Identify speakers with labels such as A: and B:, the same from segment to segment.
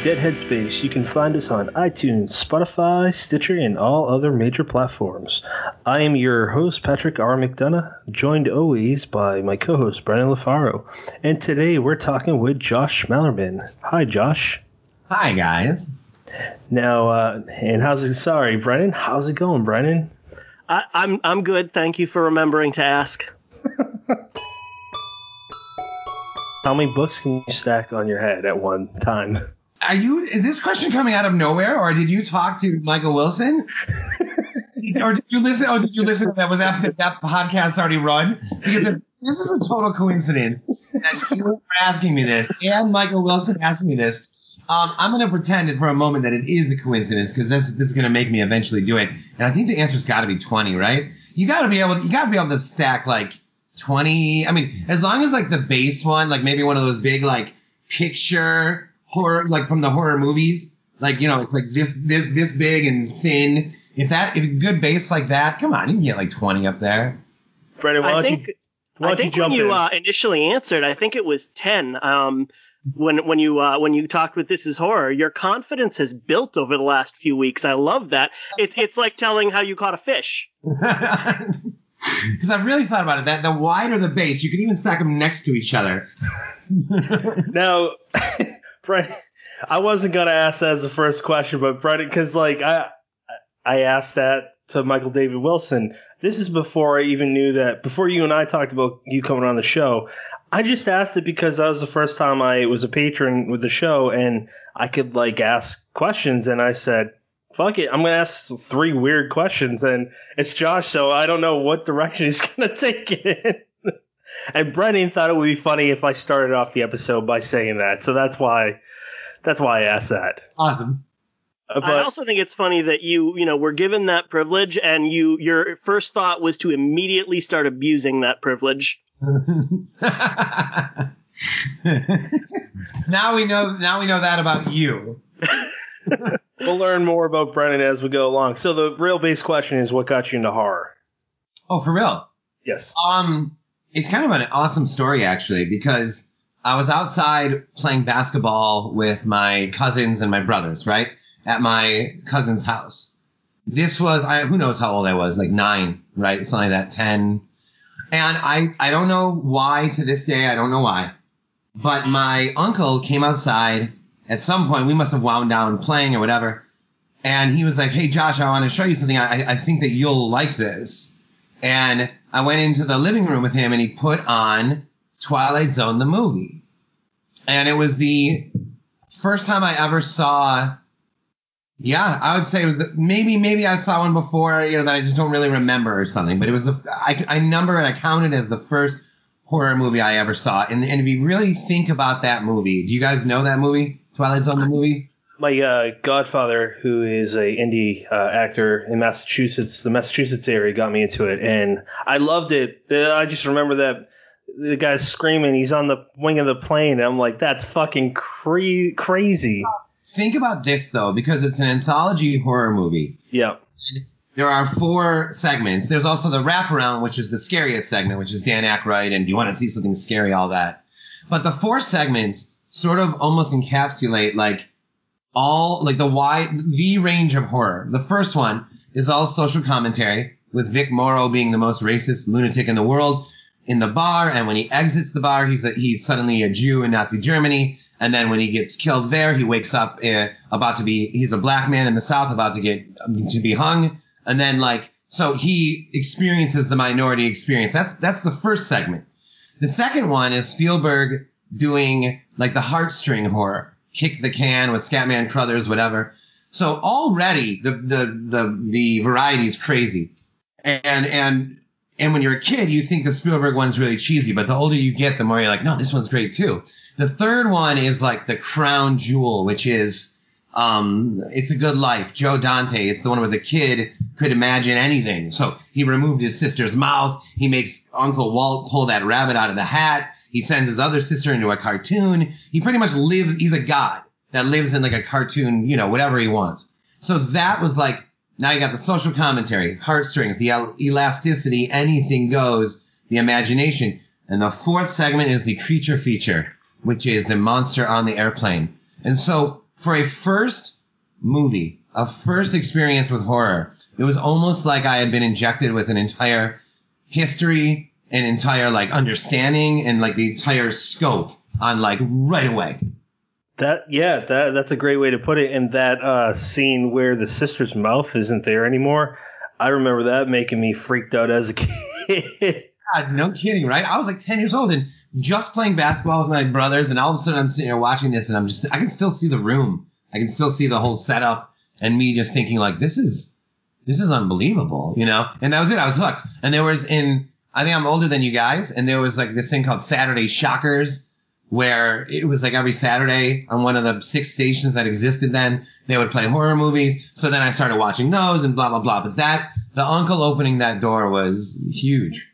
A: welcome to Dead Headspace. You can find us on iTunes, Spotify, Stitcher, and all other major platforms. I am your host, Patrick R. McDonough, joined always by my co host, Brennan LaFaro. And today we're talking with Josh Malerman. Hi, Josh.
B: Hi, guys.
A: Now, uh, and how's it? Sorry, Brennan. How's it going, Brennan?
C: I, I'm I'm good. Thank you for remembering to ask.
A: How many books can you stack on your head at one time?
B: Are you? Is this question coming out of nowhere, or did you talk to Michael Wilson, or did you listen? Oh, did you listen? That was that that podcast already run? Because if, this is a total coincidence that you were asking me this, and Michael Wilson asked me this. Um, I'm going to pretend for a moment that it is a coincidence because this this is going to make me eventually do it. And I think the answer's got to be 20, right? You got to be able you got to be able to stack like 20. I mean, as long as like the base one, like maybe one of those big like picture horror, like from the horror movies, like you know, it's like this this this big and thin. If that if a good base like that, come on, you can get like 20 up there.
A: Brennan, why
C: I
A: don't
C: think
A: you, why
C: I
A: don't you
C: think
A: jump
C: when you
A: in?
C: uh, initially answered, I think it was ten. Um, when when you uh, when you talked with This Is Horror, your confidence has built over the last few weeks. I love that. It's it's like telling how you caught a fish.
B: Because I've really thought about it. That the wider the base, you can even stack them next to each other.
A: Now, Brennan, I wasn't gonna ask that as the first question, but Brennan, because like I, I asked that to Michael David Wilson. This is before I even knew that. Before you and I talked about you coming on the show, I just asked it because that was the first time I was a patron with the show, and I could like ask questions, and I said. Fuck it, I'm gonna ask three weird questions, and it's Josh, so I don't know what direction he's gonna take it. And Brennan thought it would be funny if I started off the episode by saying that, so that's why that's why I asked that.
B: Awesome.
A: Uh,
C: I
A: But
C: also think it's funny that you you know were given that privilege, and you your first thought was to immediately start abusing that privilege.
B: now we know. Now we know that about you.
A: we'll learn more about Brennan as we go along. So the real base question is, what got you into horror?
B: Oh, for real.
A: Yes.
B: Um, it's kind of an awesome story actually because I was outside playing basketball with my cousins and my brothers, right? At my cousin's house. This was I who knows how old I was, like nine, right? Something like that, ten. And I I don't know why to this day, I don't know why. But my uncle came outside at some point, we must have wound down playing or whatever. And he was like, Hey Josh, I want to show you something. I, I think that you'll like this. And I went into the living room with him and he put on Twilight Zone, the movie. And it was the first time I ever saw, yeah, I would say it was the, maybe, maybe I saw one before, you know, that I just don't really remember or something, but it was the, I, I number and I counted as the first horror movie I ever saw. And, and if you really think about that movie, do you guys know that movie? Twilight Zone, the movie?
A: My uh, godfather, who is a indie uh, actor in Massachusetts, the Massachusetts area, got me into it, and I loved it. Uh, I just remember that the guy's screaming. He's on the wing of the plane, and I'm like, that's fucking cre- crazy.
B: Think about this though, because it's an anthology horror movie.
A: Yeah.
B: There are four segments. There's also the wraparound, which is the scariest segment, which is Dan Aykroyd, and do you want to see something scary, all that. But the four segments sort of almost encapsulate like all like the wide the range of horror. The first one is all social commentary, with Vic Morrow being the most racist lunatic in the world in the bar, and when he exits the bar, he's a, he's suddenly a Jew in Nazi Germany. And then when he gets killed there, he wakes up uh, about to be he's a black man in the South about to get to be hung. And then like so he experiences the minority experience. That's that's the first segment. The second one is Spielberg doing like the heartstring horror, kick the can with Scatman Crothers, whatever. So already the the the the variety is crazy, and and and when you're a kid, you think the Spielberg one's really cheesy, but the older you get, the more you're like, no, this one's great too. The third one is like the crown jewel, which is um, It's a Good Life, Joe Dante. It's the one where the kid could imagine anything. So he removed his sister's mouth. He makes Uncle Walt pull that rabbit out of the hat. He sends his other sister into a cartoon. He pretty much lives, he's a god that lives in like a cartoon, you know, whatever he wants. So that was like, now you got the social commentary, heartstrings, the el- elasticity, anything goes, the imagination. And the fourth segment is the creature feature, which is the monster on the airplane. And so for a first movie, a first experience with horror, it was almost like I had been injected with an entire history, an entire like understanding and like the entire scope on like right away.
A: That yeah, that that's a great way to put it. And that uh, scene where the sister's mouth isn't there anymore, I remember that making me freaked out as a kid.
B: God, no kidding, right? I was like 10 years old and just playing basketball with my brothers, and all of a sudden I'm sitting here watching this, and I'm just I can still see the room, I can still see the whole setup, and me just thinking like this is this is unbelievable, you know? And that was it. I was hooked. And there was in I think I'm older than you guys, and there was like this thing called Saturday Shockers where it was like every Saturday on one of the six stations that existed then, they would play horror movies. So then I started watching those and blah, blah, blah. But that, the uncle opening that door was huge.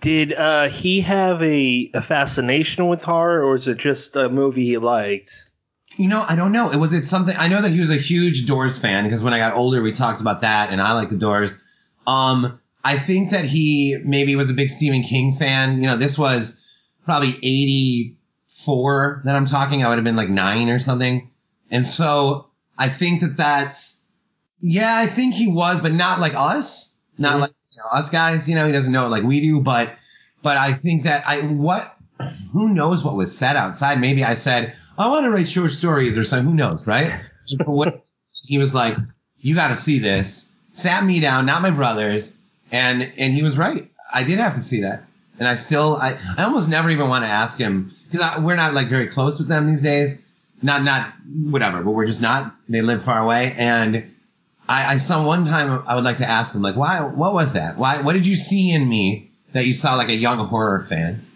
A: Did uh, he have a, a fascination with horror, or is it just a movie he liked?
B: You know, I don't know. It was it something. I know that he was a huge Doors fan because when I got older, we talked about that, and I like the Doors. Um, I think that he maybe was a big Stephen King fan. You know, this was probably 84 that I'm talking. I would have been like nine or something. And so I think that that's, yeah, I think he was, but not like us, not
A: Mhm.
B: like you know, us guys. You know, he doesn't know it like we do, but, but I think that I, what, who knows what was said outside? Maybe I said, I want to write short stories or something. Who knows, right? What he was like, you got to see this. Sat me down, not my brothers, and and he was right. I did have to see that, and I still, I, I almost never even want to ask him because we're not like very close with them these days. Not not whatever, but we're just not. They live far away, and I, I saw one time I would like to ask him like, why? What was that? Why? What did you see in me that you saw like a young horror fan?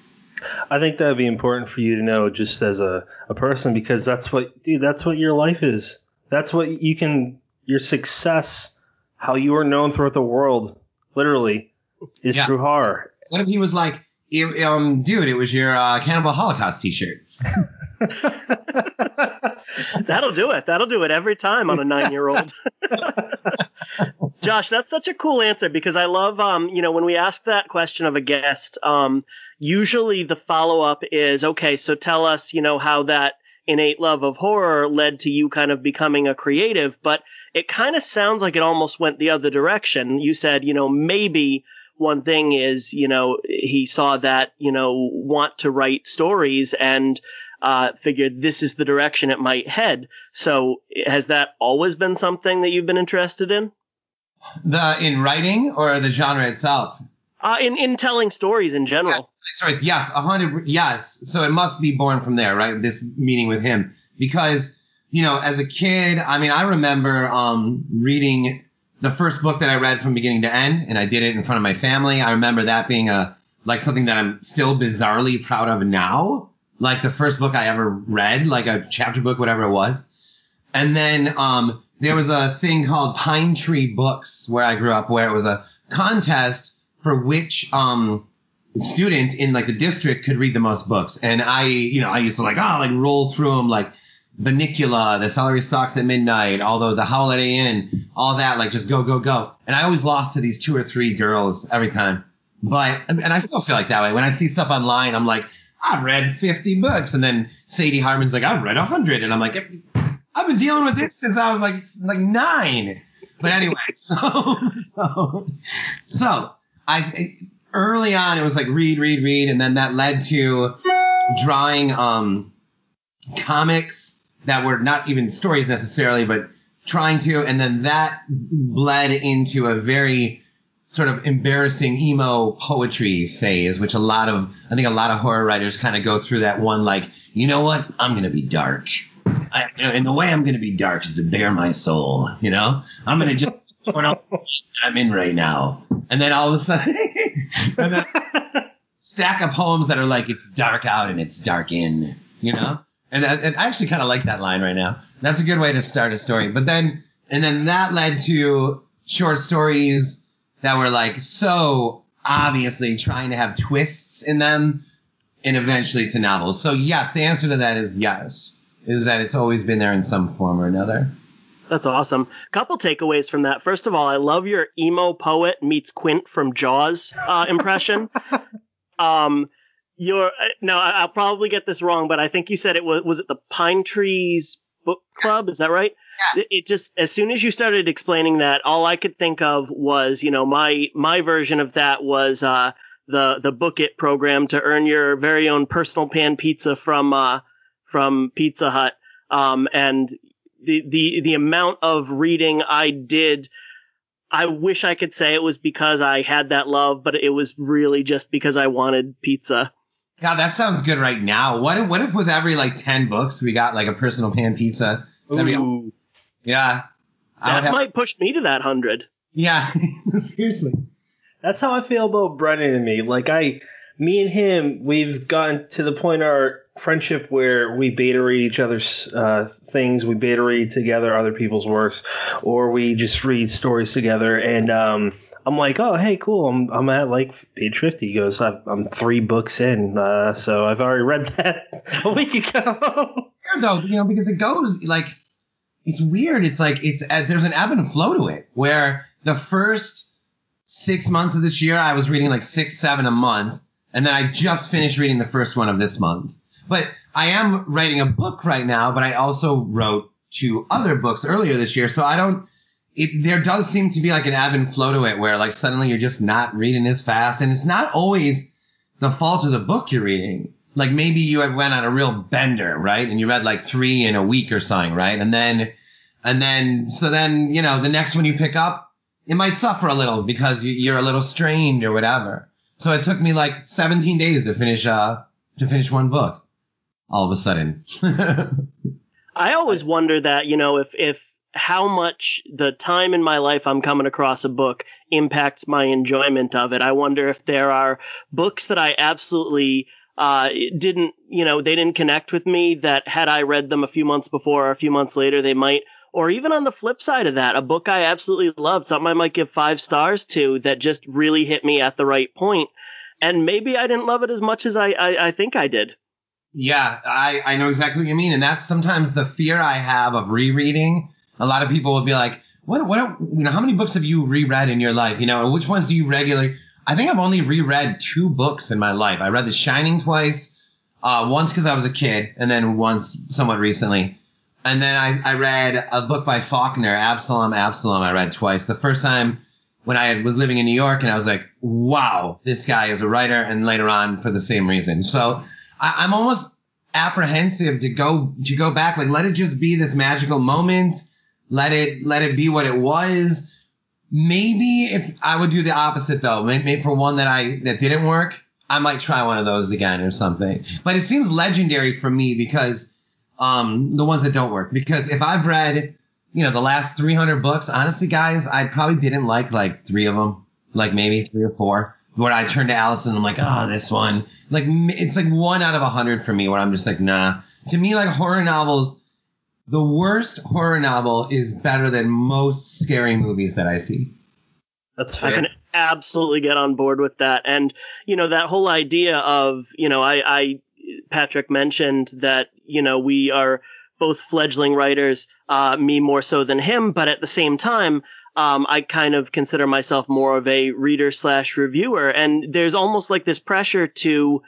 A: I think that would be important for you to know just as a, a person because that's what dude, that's what your life is. That's what you can your success, how you are known throughout the world, literally, is
B: Yeah.
A: through horror.
B: What if he was like, um, dude, it was your uh, Cannibal Holocaust T-shirt.
C: That'll do it. That'll do it every time on a nine year old. Josh, that's such a cool answer because I love, um, you know, when we ask that question of a guest, um, usually the follow up is, okay, so tell us, you know, how that innate love of horror led to you kind of becoming a creative, but it kind of sounds like it almost went the other direction. You said, you know, maybe one thing is, you know, he saw that, you know, want to write stories and uh, figured this is the direction it might head. So has that always been something that you've been interested in?
B: The in writing or the genre itself?
C: Uh, in in telling stories in general.
B: Sorry, yes, a hundred, yes. So it must be born from there, right? This meeting with him, because you know, as a kid, I mean, I remember um, reading the first book that I read from beginning to end, and I did it in front of my family. I remember that being a like something that I'm still bizarrely proud of now, like the first book I ever read, like a chapter book, whatever it was. And then um, there was a thing called Pine Tree Books where I grew up, where it was a contest for which um, student in like the district could read the most books. And I, you know, I used to like, oh, like roll through them like Bunnicula, The Celery Stalks at Midnight, although The Howliday Inn, all that, like just go, go, go. And I always lost to these two or three girls every time. But, and I still feel like that way. When I see stuff online, I'm like, I've read 50 books. And then Sadie Hartmann's like, I've read 100. And I'm like, I've been dealing with this since I was like, like nine. But anyway, so, so, so I, early on, it was like read, read, read. And then that led to drawing, um, comics that were not even stories necessarily, but trying to. And then that bled into a very sort of embarrassing emo poetry phase, which a lot of, I think a lot of horror writers kind of go through that one, like, you know what? I'm going to be dark. I, and the way I'm going to be dark is to bare my soul, you know? I'm going to just I'm in right now. And then all of a sudden, and then stack of poems that are like, it's dark out and it's dark in, you know? And, and I actually kind of like that line right now. That's a good way to start a story. But then, and then that led to short stories that were like so obviously trying to have twists in them and eventually to novels. So yes, the answer to that is yes. Is that it's always been there in some form or another.
C: That's awesome. Couple takeaways from that. First of all, I love your emo poet meets Quint from Jaws uh, impression. um, your uh, no, I- I'll probably get this wrong, but I think you said it was was it the Pine Trees book club. Is that right?
B: Yeah.
C: It just as soon as you started explaining that, all I could think of was, you know, my my version of that was uh, the the Book It program to earn your very own personal pan pizza from uh, from Pizza Hut. Um, and the the the amount of reading I did. I wish I could say it was because I had that love, but it was really just because I wanted pizza.
B: God, that sounds good right now. What if, what if with every like 10 books we got like a personal pan pizza? That'd be-
C: Ooh,
B: yeah.
C: That
B: have,
C: might push me to that hundred.
B: yeah, seriously.
A: That's how I feel about Brennan and me. Like I, me and him, we've gotten to the point our friendship where we beta read each other's uh, things. We beta read together other people's works, or we just read stories together. And um, I'm like, oh hey, cool. I'm I'm at like page 50. He goes, I'm, three books in, uh, so I've already read that a week ago.
B: Weird though, you know, because it goes like, it's weird. It's like, it's, uh, there's an ebb and flow to it where the first six months of this year, I was reading like six, seven a month. And then I just finished reading the first one of this month. But I am writing a book right now, but I also wrote two other books earlier this year. So I don't, it, there does seem to be like an ebb and flow to it where like suddenly you're just not reading as fast. And it's not always the fault of the book you're reading. Like maybe you went on a real bender, right? And you read like three in a week or something, right? And then, and then, so then, you know, the next one you pick up, it might suffer a little because you, you're a little strained or whatever. So it took me like 17 days to finish, uh, to finish one book. All of a sudden.
C: I always wonder that, you know, if if how much the time in my life I'm coming across a book impacts my enjoyment of it. I wonder if there are books that I absolutely uh, didn't, you know, they didn't connect with me that had I read them a few months before or a few months later, they might. Or even on the flip side of that, a book I absolutely loved, something I might give five stars to that just really hit me at the right point. And maybe I didn't love it as much as I, I, I think I did.
B: Yeah, I, I know exactly what you mean. And that's sometimes the fear I have of rereading. A lot of people will be like, what, what, you know, how many books have you reread in your life? You know, which ones do you regularly? I think I've only reread two books in my life. I read The Shining twice, uh, once because I was a kid, and then once somewhat recently. And then I, I read a book by Faulkner, Absalom, Absalom. I read twice. The first time when I was living in New York, and I was like, wow, this guy is a writer, and later on for the same reason. So I, I'm almost apprehensive to go to go back. Like, let it just be this magical moment. Let it let it be what it was. Maybe if I would do the opposite though, maybe for one that I that didn't work, I might try one of those again or something. But it seems legendary for me because um the ones that don't work. Because if I've read, you know, the last 300 books, honestly, guys, I probably didn't like like three of them, like maybe three or four. Where I turn to Allison, I'm like, oh, this one, like it's like one out of a hundred for me. Where I'm just like, nah. To me, like horror novels, the worst horror novel is better than most scary movies that I see.
A: That's fair.
C: I can absolutely get on board with that. And, you know, that whole idea of, you know, I, I Patrick mentioned that, you know, we are both fledgling writers, uh, me more so than him, but at the same time, um, I kind of consider myself more of a reader slash reviewer. And there's almost like this pressure to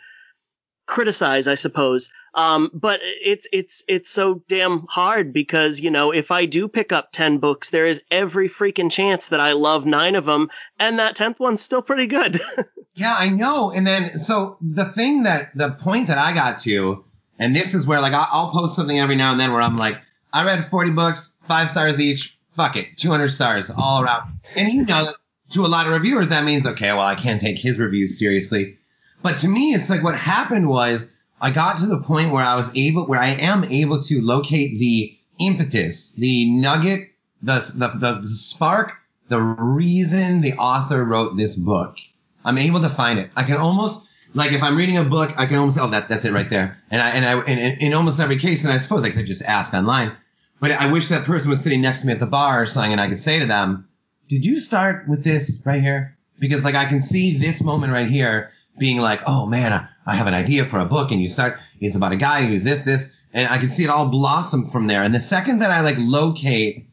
C: criticize, I suppose. Um, but it's it's it's so damn hard because you know if I do pick up ten books, there is every freaking chance that I love nine of them, and that tenth one's still pretty good.
B: Yeah, I know. And then, so the thing that, the point that I got to, and this is where like I'll, I'll post something every now and then where I'm like, I read 40 books, five stars each, fuck it, 200 stars all around. And you know, to a lot of reviewers, that means, okay, well, I can't take his reviews seriously. But to me, it's like what happened was I got to the point where I was able, where I am able to locate the impetus, the nugget, the, the, the, the spark, the reason the author wrote this book. I'm able to find it. I can almost, like if I'm reading a book, I can almost, oh, that, that's it right there. And I, and I, in, in almost every case, and I suppose I could just ask online, but I wish that person was sitting next to me at the bar or something and I could say to them, did you start with this right here? Because like I can see this moment right here being like, oh man, I, have an idea for a book and you start, it's about a guy who's this, this, and I can see it all blossom from there. And the second that I like locate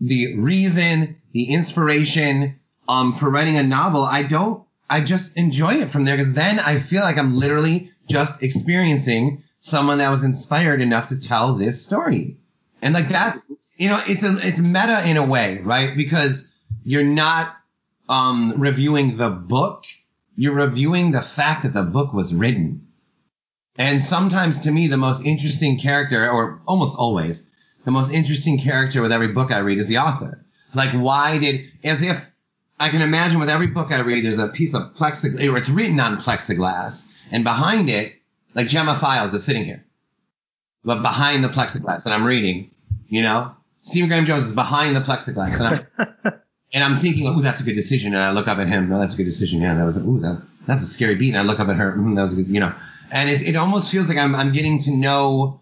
B: the reason, the inspiration, um, for writing a novel, I don't, I just enjoy it from there because then I feel like I'm literally just experiencing someone that was inspired enough to tell this story. And like that's you know, it's a it's meta in a way, right? Because you're not um reviewing the book, you're reviewing the fact that the book was written. And sometimes to me the most interesting character, or almost always, the most interesting character with every book I read is the author. Like why did as if I can imagine with every book I read, there's a piece of plexiglass, or it's written on plexiglass, and behind it, like Gemma Files is sitting here, but behind the plexiglass that I'm reading, you know, Stephen Graham Jones is behind the plexiglass, and I'm, and I'm thinking, oh, that's a good decision, and I look up at him, no, that's a good decision, yeah, that was, ooh, that, that's a scary beat, and I look up at her, mm, that was a good, you know, and it, it almost feels like I'm, I'm getting to know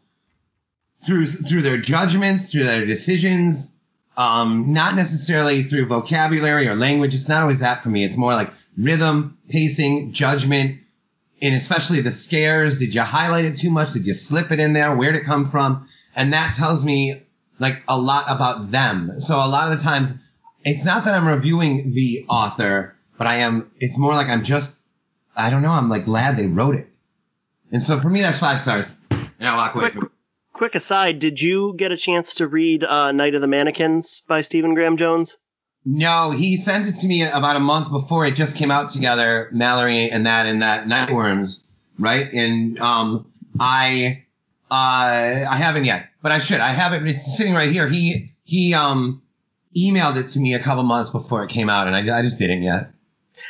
B: through through their judgments, through their decisions, um, not necessarily through vocabulary or language. It's not always that for me. It's more like rhythm, pacing, judgment, and especially the scares. Did you highlight it too much? Did you slip it in there? Where'd it come from? And that tells me like a lot about them. So a lot of the times it's not that I'm reviewing the author, but I am, it's more like I'm just, I don't know, I'm like glad they wrote it. And so for me, that's five stars. And I walk away
C: Quick,
B: from it.
C: quick aside, did you get a chance to read uh, Night of the Mannequins by Stephen Graham Jones?
B: No, he sent it to me about a month before it just came out together, Malorie and that and that Nightworms, right? And um, I uh, I haven't yet, but I should. I have it. It's sitting right here. He he um emailed it to me a couple months before it came out, and I, I just didn't yet.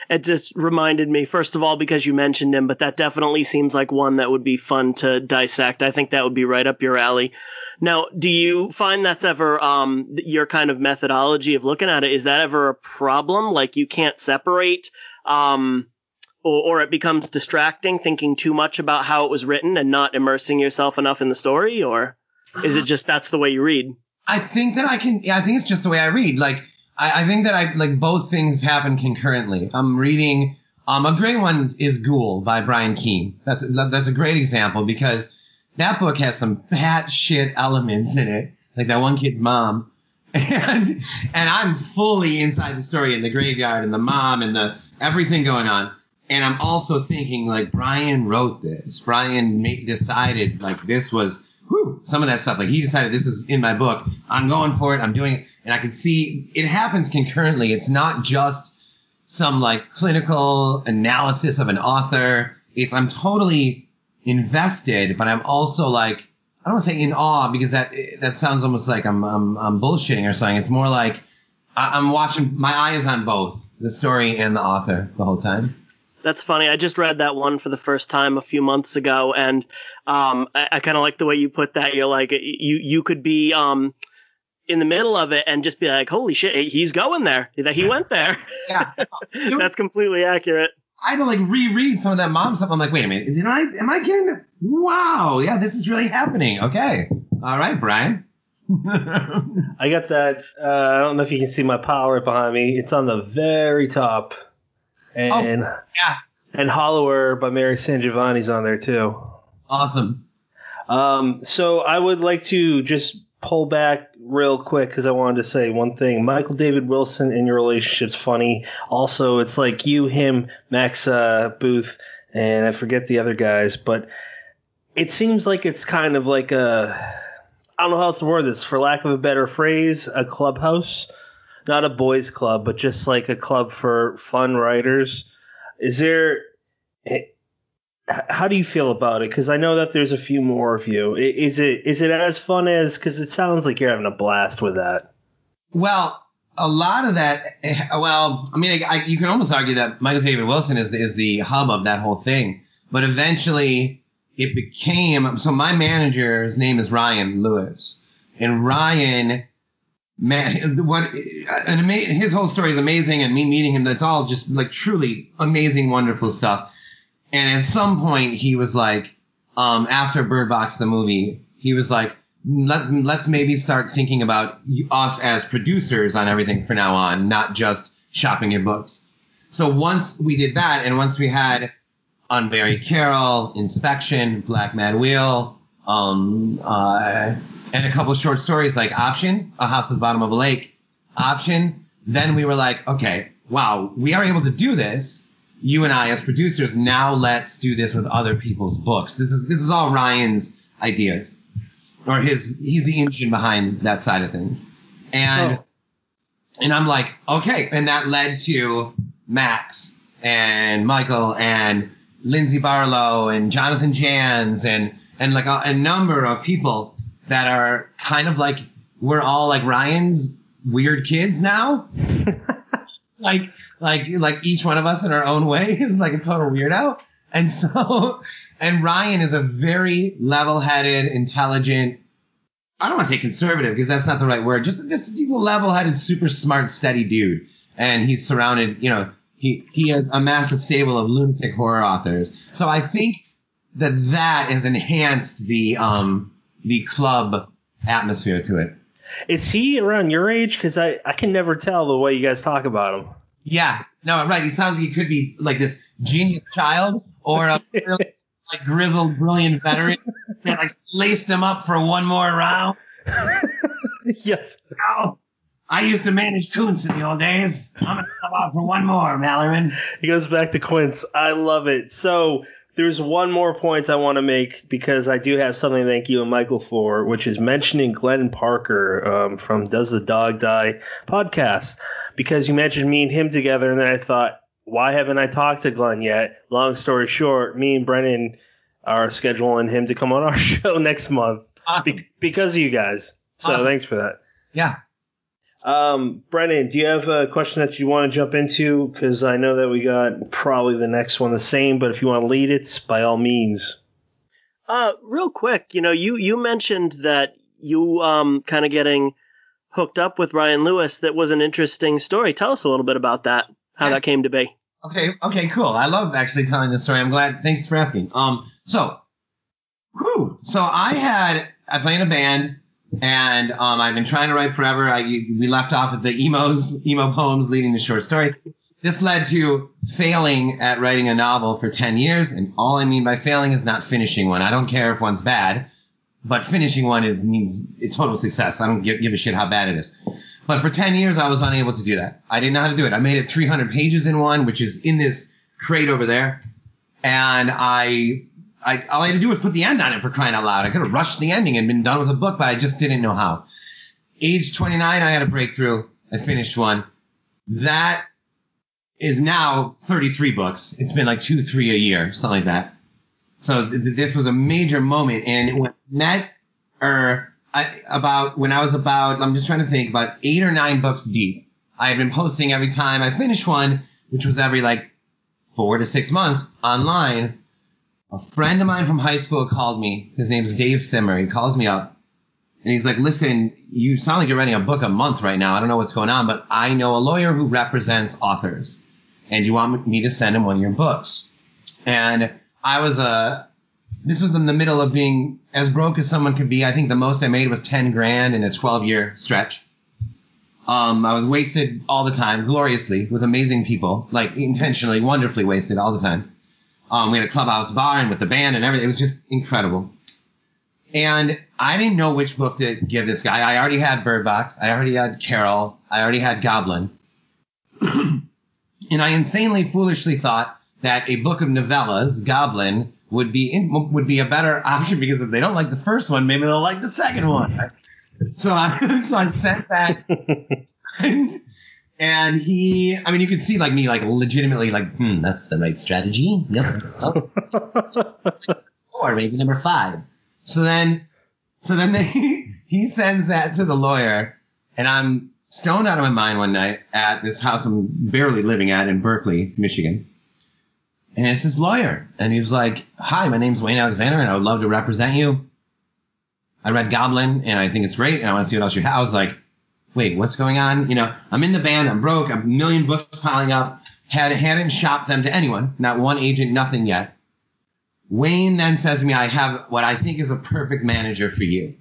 C: It just reminded me, first of all, because you mentioned him, but that definitely seems like one that would be fun to dissect. I think that would be right up your alley. Now, do you find that's ever um, your kind of methodology of looking at it? Is that ever a problem? Like you can't separate, um, or, or it becomes distracting thinking too much about how it was written and not immersing yourself enough in the story, or is it just that's the way you read?
B: I think that I can. I think it's just the way I read. Like I, I think that I like both things happen concurrently. I'm reading. Um, a great one is Ghoul by Brian Keene. That's that's a great example because that book has some batshit elements in it, like that one kid's mom, and and I'm fully inside the story in the graveyard and the mom and the everything going on. And I'm also thinking like Brian wrote this. Brian made, decided like this was whew, some of that stuff. Like he decided this is in my book. I'm going for it. I'm doing it, and I can see it happens concurrently. It's not just some like clinical analysis of an author. It's I'm totally invested, but I'm also like I don't want to say in awe because that that sounds almost like I'm I'm, I'm bullshitting or something. It's more like I'm watching. My eye is on both the story and the author the whole time.
C: That's funny. I just read that one for the first time a few months ago, and um, I, I kind of like the way you put that. You're like you you could be um, in the middle of it and just be like, "Holy shit, he's going there! That he went there."
B: Yeah.
C: That's completely accurate.
B: I had to like reread some of that mom stuff. I'm like, wait a minute, did I am I getting it? Wow, yeah, this is really happening. Okay, all right, Brian.
A: I got that. Uh, I don't know if you can see my power behind me. It's on the very top, and
B: yeah,
A: and Hollower by Mary SanGiovanni's on there too.
B: Awesome.
A: Um, so I would like to just pull back real quick because I wanted to say one thing. Michael David Wilson in your relationship's funny. Also, it's like you, him, Max uh, Booth, and I forget the other guys, but it seems like it's kind of like a I don't know how else to word this, for lack of a better phrase, a clubhouse. Not a boys club, but just like a club for fun writers. Is there how do you feel about it? Because I know that there's a few more of you. Is it is it as fun as? Because it sounds like you're having a blast with that.
B: Well, a lot of that. eh, Well, I mean, I, you can almost argue that Michael David Wilson is is the hub of that whole thing. But eventually, it became. So my manager's name is Ryan Lewis, and Ryan. Man, what an ama- his whole story is amazing, and me meeting him, that's all just like truly amazing, wonderful stuff. And at some point, he was like, um, after Bird Box the movie, he was like, Let, let's maybe start thinking about us as producers on everything from now on, not just shopping your books. So once we did that, and once we had Unbury Carol, Inspection, Black Mad Wheel, um, uh, and a couple short stories like Option, A House at the Bottom of a Lake, Option, then we were like, okay, wow, we are able to do this. You and I as producers, now let's do this with other people's books. This is this is all Ryan's ideas. or his he's the engine behind that side of things, and
A: Oh.
B: and I'm like, okay, and that led to Max and Michael and Lindsay Barlow and Jonathan Janz and and like a, a number of people that are kind of like we're all like Ryan's weird kids now. like like like each one of us in our own way is like a total weirdo. And so and Ryan is a very level-headed, intelligent I don't want to say conservative because that's not the right word. Just just he's a level-headed, super smart, steady dude. And he's surrounded, you know, he he has amassed a stable of lunatic horror authors. So I think that that has enhanced the um the club atmosphere to it.
A: Is he around your age? Because I, I can never tell the way you guys talk about him.
B: Yeah, no, I'm right. He sounds like he could be like this genius child or a really, like grizzled, brilliant veteran that like laced him up for one more round.
A: yeah.
B: Oh, I used to manage Koontz in the old days. I'm gonna come out for one more, Malerman.
A: He goes back to Quince. I love it. So there's one more point I want to make because I do have something to thank you and Michael for, which is mentioning Glenn Parker um, from Does the Dog Die podcast. Because you mentioned me and him together, and then I thought, why haven't I talked to Glenn yet? Long story short, me and Brennan are scheduling him to come on our show next month
B: Awesome.
A: be- because of you guys. So
B: Awesome.
A: thanks for that.
B: Yeah.
A: Um, Brennan, do you have a question that you want to jump into? Because I know that we got probably the next one the same, but if you want to lead it, by all means.
C: Uh, real quick, you know, you you mentioned that you um kind of getting hooked up with Ryan Lewis. That was an interesting story. Tell us a little bit about that. How
B: Yeah.
C: that came to be.
B: Okay. Okay. Cool. I love actually telling this story. I'm glad. Thanks for asking. Um. So. Whew. So I had I play in a band, and um I've been trying to write forever. I we left off at the emos emo poems leading to short stories. This led to failing at writing a novel for 10 years, and all I mean by failing is not finishing one. I don't care if one's bad, but finishing one it means it's total success. I don't give, give a shit how bad it is. But for 10 years, I was unable to do that. I didn't know how to do it. I made it 300 pages in one, which is in this crate over there. And I, I, all I had to do was put the end on it for crying out loud. I could have rushed the ending and been done with the book, but I just didn't know how. Age 29, I had a breakthrough. I finished one. That is now 33 books. It's been like two, three a year, something like that. So th- th- this was a major moment. And when met or I, about when I was about, I'm just trying to think, about eight or nine books deep. I had been posting every time I finished one, which was every like four to six months online. A friend of mine from high school called me. His name's Dave Simmer. He calls me up and he's like, listen, you sound like you're writing a book a month right now. I don't know what's going on, but I know a lawyer who represents authors and you want me to send him one of your books. And I was a, this was in the middle of being as broke as someone could be. I think the most I made was 10 grand in a 12 year stretch. Um, I was wasted all the time, gloriously, with amazing people, like intentionally, wonderfully wasted all the time. Um, we had a clubhouse bar and with the band and everything. It was just incredible. And I didn't know which book to give this guy. I already had Bird Box. I already had Carol. I already had Goblin. and I insanely foolishly thought that a book of novellas, Goblin, would be in, would be a better option because if they don't like the first one, maybe they'll like the second one. So I so I sent that, and, and he, I mean, you can see like me like legitimately like, hmm, that's the right strategy. Yep. Oh, four, maybe number five. So then, so then they, he sends that to the lawyer, and I'm stoned out of my mind one night at this house I'm barely living at in Berkeley, Michigan. And it's this lawyer, and he was like, "Hi, my name's Wayne Alexander, and I would love to represent you. I read Goblin, and I think it's great, and I want to see what else you have." I was like, "Wait, what's going on? You know, I'm in the band, I'm broke, a million books piling up. Had hadn't shopped them to anyone, not one agent, nothing yet." Wayne then says to me, I have what I think is a perfect manager for you.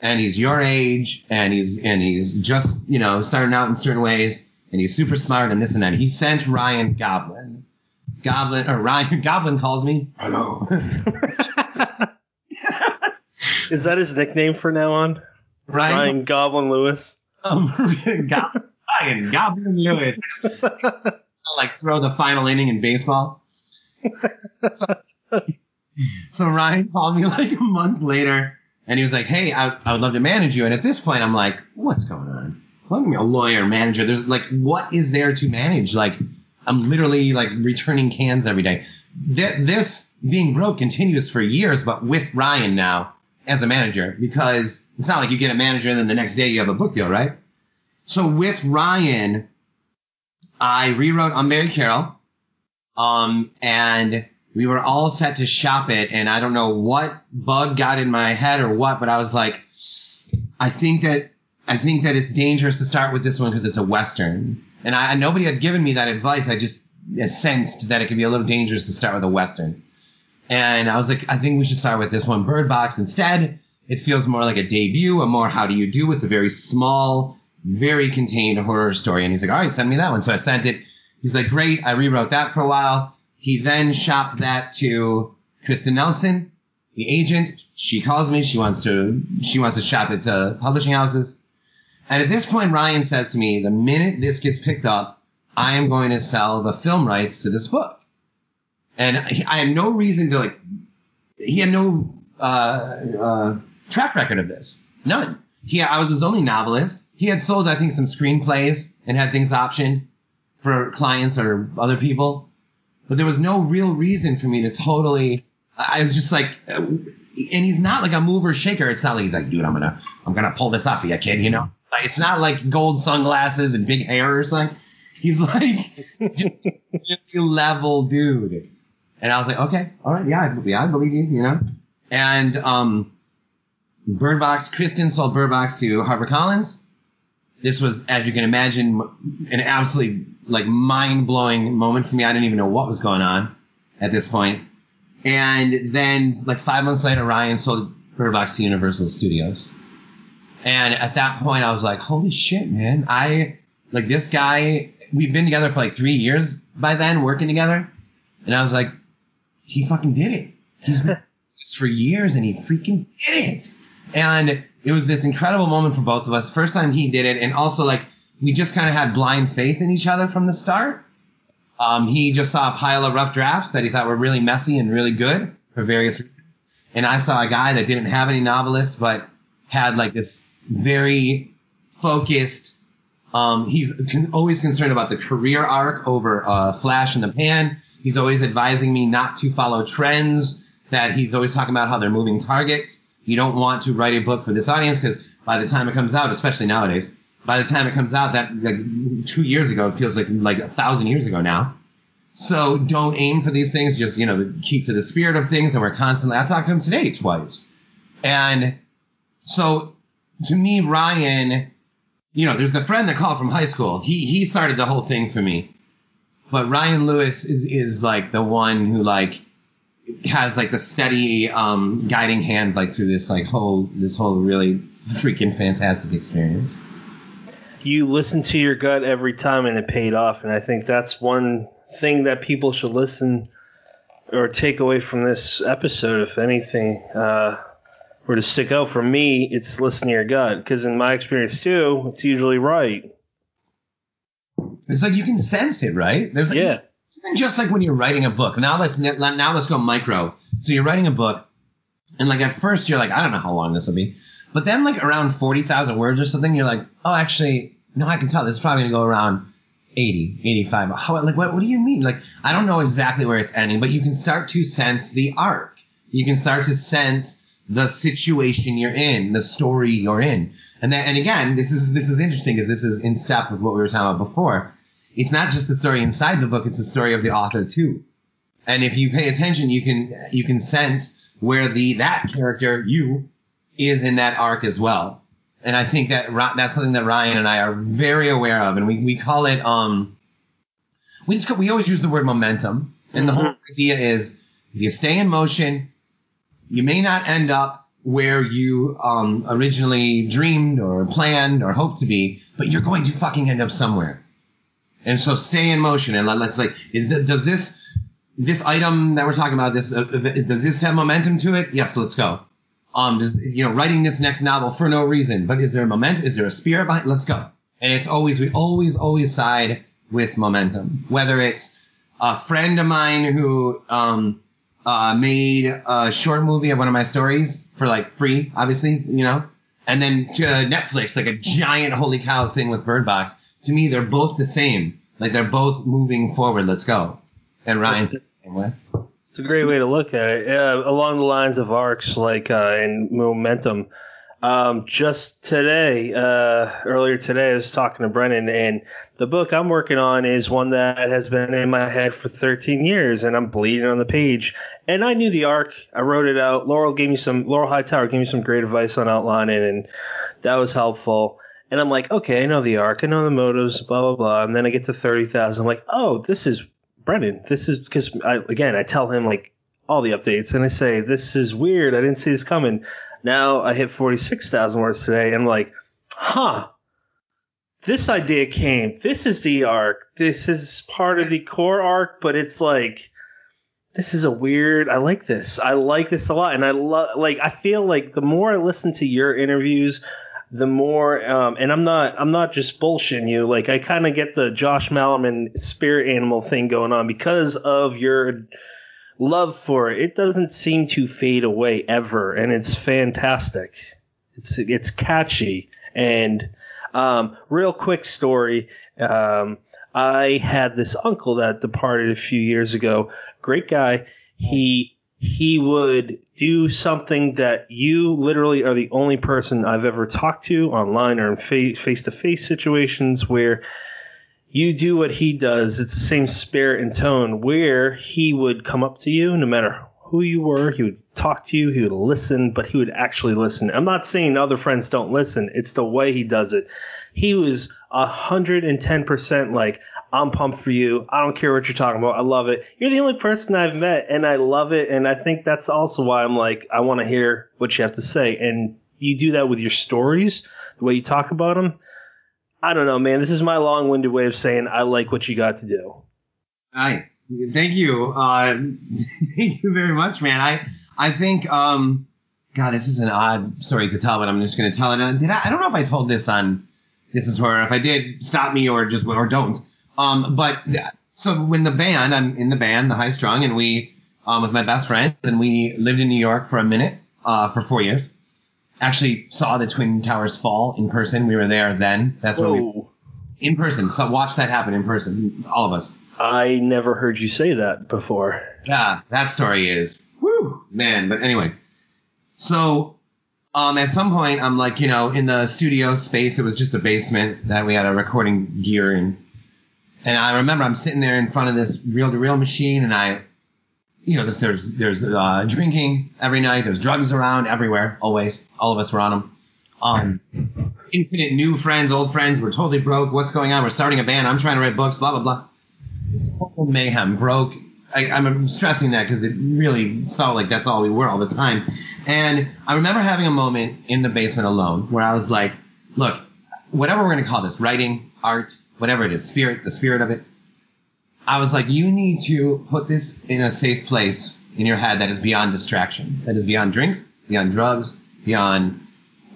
B: And he's your age and he's and he's just, you know, starting out in certain ways and he's super smart and this and that. He sent Ryan Goblin. Goblin or Ryan Goblin calls me. Hello.
A: Is that his nickname for now on?
B: Ryan,
A: Ryan Goblin Lewis.
B: Um, Goblin, Ryan Goblin Lewis. I'll, like throw the final inning in baseball. so, so Ryan called me like a month later And he was like, hey, I, I would love to manage you. And at this point, I'm like, what's going on? I'm a lawyer, manager. There's like, what is there to manage? Like, I'm literally like returning cans every day. Th- this being broke continues for years, but with Ryan now as a manager, because it's not like you get a manager and then the next day you have a book deal, right? So with Ryan, I rewrote Unbury Carol, um, and we were all set to shop it, and I don't know what bug got in my head or what, but I was like, I think that I think that it's dangerous to start with this one because it's a western, and I nobody had given me that advice. I just sensed that it could be a little dangerous to start with a western, and I was like, I think we should start with this one, Bird Box, instead. It feels more like a debut, a more how do you do. It's a very small, very contained horror story, and he's like, all right, send me that one. So I sent it. He's like, great. I rewrote that for a while. He then shopped that to Kristen Nelson, the agent. She calls me. She wants to she wants to shop it to uh, publishing houses. And at this point, Ryan says to me, the minute this gets picked up, I am going to sell the film rights to this book. And I had no reason to like. He had no uh, uh, track record of this. None. He, I was his only novelist. He had sold, I think, some screenplays and had things optioned for clients or other people but there was no real reason for me to totally. I was just like, and he's not like a mover shaker. It's not like he's like, dude, I'm gonna, I'm gonna pull this off of you, kid. You know, like it's not like gold sunglasses and big hair or something. He's like, just level dude. And I was like, okay, all right, yeah, I, yeah, I believe you, you know. And um, Bird Box, Kristen sold Bird Box to HarperCollins. This was, as you can imagine, an absolutely like mind blowing moment for me. I didn't even know what was going on at this point. And then like five months later, Ryan sold Bird Box to Universal Studios. And at that point, I was like, holy shit, man. I like this guy. We've been together for like three years by then, working together. And I was like, he fucking did it. He's been this for years and he freaking did it. And it was this incredible moment for both of us. First time he did it, and also like we just kind of had blind faith in each other from the start. Um, he just saw a pile of rough drafts that he thought were really messy and really good for various reasons. And I saw a guy that didn't have any novelists, but had like this very focused. Um, he's con- always concerned about the career arc over uh, flash in the pan. He's always advising me not to follow trends. That he's always talking about how they're moving targets. You don't want to write a book for this audience because by the time it comes out, especially nowadays, by the time it comes out, that like two years ago, it feels like like a thousand years ago now. So don't aim for these things. Just you know, keep to the spirit of things. And we're constantly. I talked to him today twice, and so to me, Ryan, you know, there's the friend that called from high school. He he started the whole thing for me, but Ryan Lewis is is like the one who like has like the steady um, guiding hand like through this like whole this whole really freaking fantastic experience
A: you listen to your gut every time and it paid off. And I think that's one thing that people should listen or take away from this episode, if anything, uh, were to stick out for me, it's listen to your gut. Because in my experience too, it's usually right.
B: It's like you can sense it, right?
A: There's like, yeah.
B: Even just like when you're writing a book. Now let's now let's go micro. So you're writing a book, and like at first you're like, I don't know how long this will be. But then like around 40,000 words or something, you're like, oh, actually, no, I can tell this is probably going to go around 80, 85. How, like, what, what do you mean? Like, I don't know exactly where it's ending, but you can start to sense the arc. You can start to sense the situation you're in, the story you're in. And then, and again, this is, this is interesting because this is in step with what we were talking about before. It's not just the story inside the book, it's the story of the author too. And if you pay attention, you can, you can sense where the, that character, you, is in that arc as well. And I think that that's something that Ryan and I are very aware of, and we, we call it um we just we always use the word momentum, and mm-hmm. the whole mm-hmm. idea is if you stay in motion, you may not end up where you um, originally dreamed or planned or hoped to be, but you're going to fucking end up somewhere. And so stay in motion and let, us like is that does this this item that we're talking about this uh, does this have momentum to it? Yes, let's go um, just, you know, writing this next novel for no reason. But is there a momentum? Is there a spirit behind? Let's go. And it's always, we always, always side with momentum. Whether it's a friend of mine who, um, uh, made a short movie of one of my stories for like free, obviously, you know, and then to Netflix, like a giant holy cow thing with Bird Box. To me, they're both the same. Like they're both moving forward. Let's go. And Ryan,
A: That's-
B: same way.
A: It's a great way to look at it. Uh, along the lines of arcs, like uh, and momentum. Um, just today, uh, earlier today, I was talking to Brennan, and the book I'm working on is one that has been in my head for 13 years, and I'm bleeding on the page. And I knew the arc. I wrote it out. Laurel gave me some. Laurel Hightower gave me some great advice on outlining, and that was helpful. And I'm like, okay, I know the arc, I know the motives, blah blah blah. And then I get to 30,000. I'm like, oh, this is Brennan. This is because I again I tell him like all the updates, and I say this is weird. I didn't see this coming. Now I hit 46,000 words today, and I'm like, huh. This idea came. This is the arc. This is part of the core arc, but it's like this is a weird. I like this. I like this a lot, and I love. Like I feel like the more I listen to your interviews, the more. Um, and I'm not. I'm not just bullshitting you. Like I kind of get the Josh Malerman spirit animal thing going on because of your love for it. It doesn't seem to fade away ever, and it's fantastic. It's it's catchy and. Um, real quick story. Um, I had this uncle that departed a few years ago. Great guy. He he would do something that you literally are the only person I've ever talked to online or in face to face situations where you do what he does. It's the same spirit and tone where he would come up to you no matter who you were. He would talk to you. He would listen, but he would actually listen. I'm not saying other friends don't listen. It's the way he does it. He was 110% like, I'm pumped for you. I don't care what you're talking about. I love it. You're the only person I've met, and I love it. And I think that's also why I'm like, I want to hear what you have to say. And you do that with your stories, the way you talk about them. I don't know, man. This is my long-winded way of saying I like what you got to do.
B: Hi. Thank you. Uh, thank you very much, man. I I think um, God, this is an odd story to tell, but I'm just gonna tell it. Uh, Did I? I don't know if I told this on this is horror. If I did, stop me or just or don't. Um, but so when the band, I'm in the band, the High Strung, and we um, with my best friends, and we lived in New York for a minute uh, for four years. Actually, saw the Twin Towers fall in person. We were there then. That's when we in person. So watch that happen in person. All of us.
A: I never heard you say that before.
B: Yeah, that story is whoo man. But anyway, so um, at some point I'm like, you know, in the studio space, it was just a basement that we had a recording gear in, and I remember I'm sitting there in front of this reel-to-reel machine, and I, you know, there's there's there's uh, drinking every night, there's drugs around everywhere, always. All of us were on them. Um, infinite new friends, old friends. We're totally broke. What's going on? We're starting a band. I'm trying to write books. Blah blah blah Just total mayhem, broke. I, I'm stressing that because it really felt like that's all we were all the time. And I remember having a moment in the basement alone where I was like, look, whatever we're going to call this, writing, art, whatever it is, spirit, the spirit of it. I was like, you need to put this in a safe place in your head that is beyond distraction, that is beyond drinks, beyond drugs, beyond.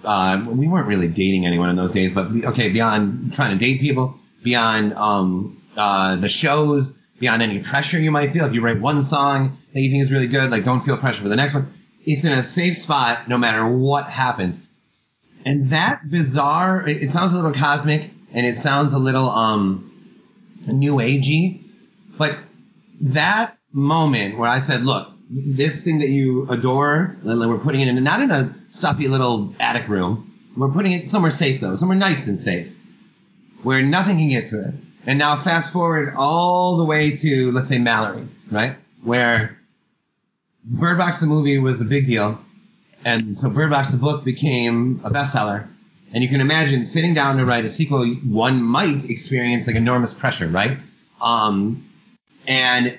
B: Uh, we weren't really dating anyone in those days, but okay, beyond trying to date people, beyond um, uh, the shows, beyond any pressure you might feel. If you write one song that you think is really good, like don't feel pressure for the next one. It's in a safe spot no matter what happens. And that bizarre, it, sounds a little cosmic and it sounds a little um new agey, but that moment where I said, look, this thing that you adore, we're putting it in not in a stuffy little attic room. We're putting it somewhere safe though, somewhere nice and safe, where nothing can get to it. And now fast forward all the way to let's say Malorie, right? Where Bird Box the movie was a big deal, and so Bird Box the book became a bestseller. And you can imagine sitting down to write a sequel, one might experience like enormous pressure, right? Um, and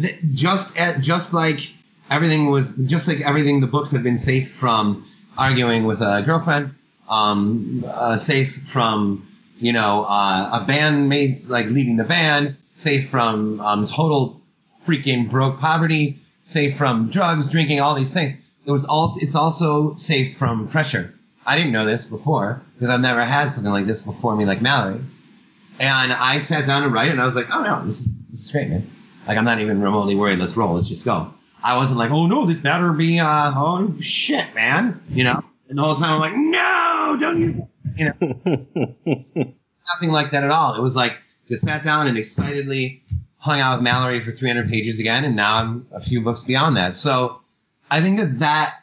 B: th- just at, just like everything was, just like everything, the books have been safe from arguing with a girlfriend, um, uh, safe from you know uh, a bandmates like leaving the band, safe from um, total freaking broke poverty, safe from drugs, drinking, all these things. It was also it's also safe from pressure. I didn't know this before because I've never had something like this before me, like Malorie. And I sat down to write it, and I was like, oh no, this is this is great, man. Like I'm not even remotely worried. Let's roll. Let's just go. I wasn't like, oh no, this better be, uh, oh shit, man, you know. And the whole time I'm like, no, don't use. You know, nothing like that at all. It was like just sat down and excitedly hung out with Malorie for 300 pages again, and now I'm a few books beyond that. So I think that that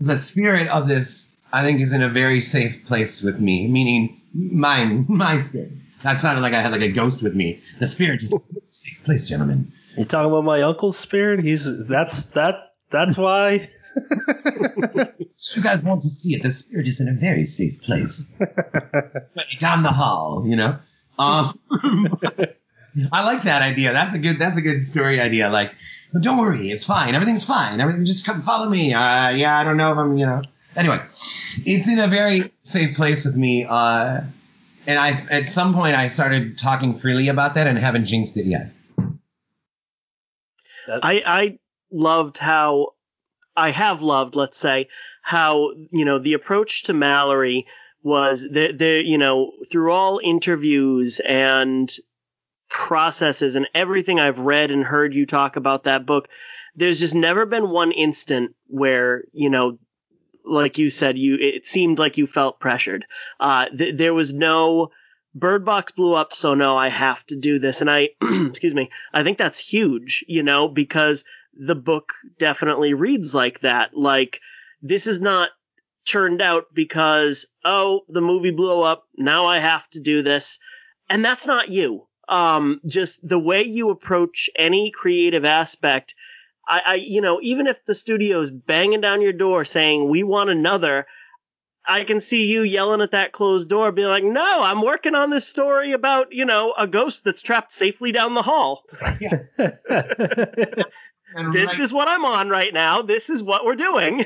B: the spirit of this, I think, is in a very safe place with me, meaning mine, my spirit. That sounded like I had like a ghost with me. The spirit is safe place, gentlemen.
A: You talking about my uncle's spirit? He's that's that that's why.
B: You guys want to see it. The spirit is in a very safe place. Down the hall, you know. Um, I like that idea. That's a good. That's a good story idea. Like, don't worry, it's fine. Everything's fine. Everything just come follow me. Uh, yeah, I don't know if I'm, you know. Anyway, it's in a very safe place with me. Uh, and I, at some point, I started talking freely about that and haven't jinxed it yet.
C: I, I loved how I have loved, let's say, how you know the approach to Malorie was the the you know through all interviews and processes and everything I've read and heard you talk about that book, there's just never been one instant where you know like you said you it seemed like you felt pressured. Uh, th- there was no Bird Box blew up, so no, I have to do this. And I, excuse me, I think that's huge, you know, because the book definitely reads like that. Like, this is not churned out because, oh, the movie blew up, now I have to do this. And that's not you. Um, just the way you approach any creative aspect. I, I, you know, even if the studio's banging down your door saying, we want another, I can see you yelling at that closed door, being like, "No, I'm working on this story about you know a ghost that's trapped safely down the hall. this
B: right.
C: is what I'm on right now. This is what we're doing."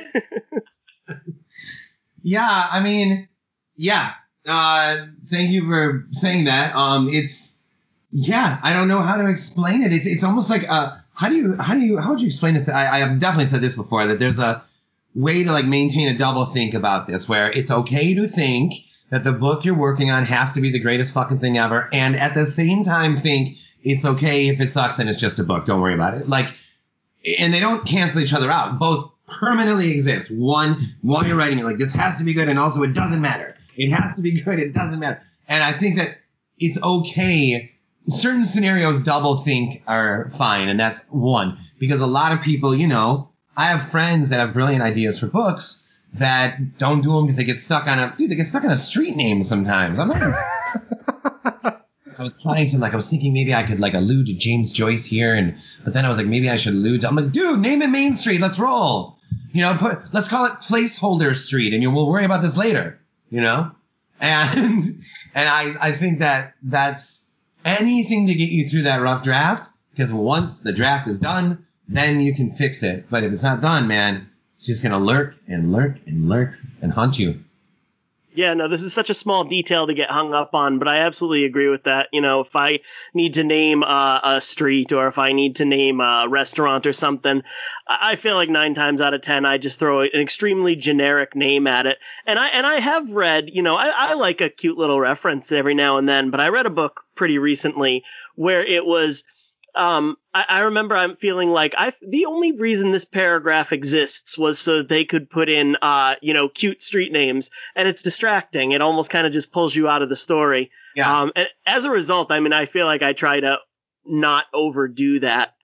B: yeah, I mean, yeah. Uh, thank you for saying that. Um, it's yeah, I don't know how to explain it. It's, it's almost like uh, how do you how do you how would you explain this? I, I have definitely said this before that there's a way to like maintain a double think about this where it's okay to think that the book you're working on has to be the greatest fucking thing ever and at the same time think it's okay if it sucks and it's just a book don't worry about it like and they don't cancel each other out both permanently exist one while you're writing it like this has to be good and also it doesn't matter it has to be good it doesn't matter and i think that it's okay certain scenarios double think are fine and that's one because a lot of people you know I have friends that have brilliant ideas for books that don't do them because they get stuck on a dude. They get stuck on a street name sometimes. I'm not. I was trying to like I was thinking maybe I could like allude to James Joyce here, and but then I was like maybe I should allude. to I'm like, dude, name it Main Street. Let's roll. You know, put let's call it Placeholder Street, and you we'll worry about this later. You know, and and I I think that that's anything to get you through that rough draft because once the draft is done, then you can fix it. But if it's not done, man, it's just gonna lurk and lurk and lurk and haunt you.
C: Yeah, no, this is such a small detail to get hung up on, but I absolutely agree with that. You know, if I need to name uh, a street or if I need to name a restaurant or something, I feel like nine times out of ten I just throw an extremely generic name at it. And I and I have read, you know, I, I like a cute little reference every now and then, but I read a book pretty recently where it was um, I, I, remember I'm feeling like I the only reason this paragraph exists was so they could put in uh, you know cute street names, and it's distracting. It almost kind of just pulls you out of the story.
B: Yeah.
C: Um, and as a result, I mean, I feel like I try to not overdo that.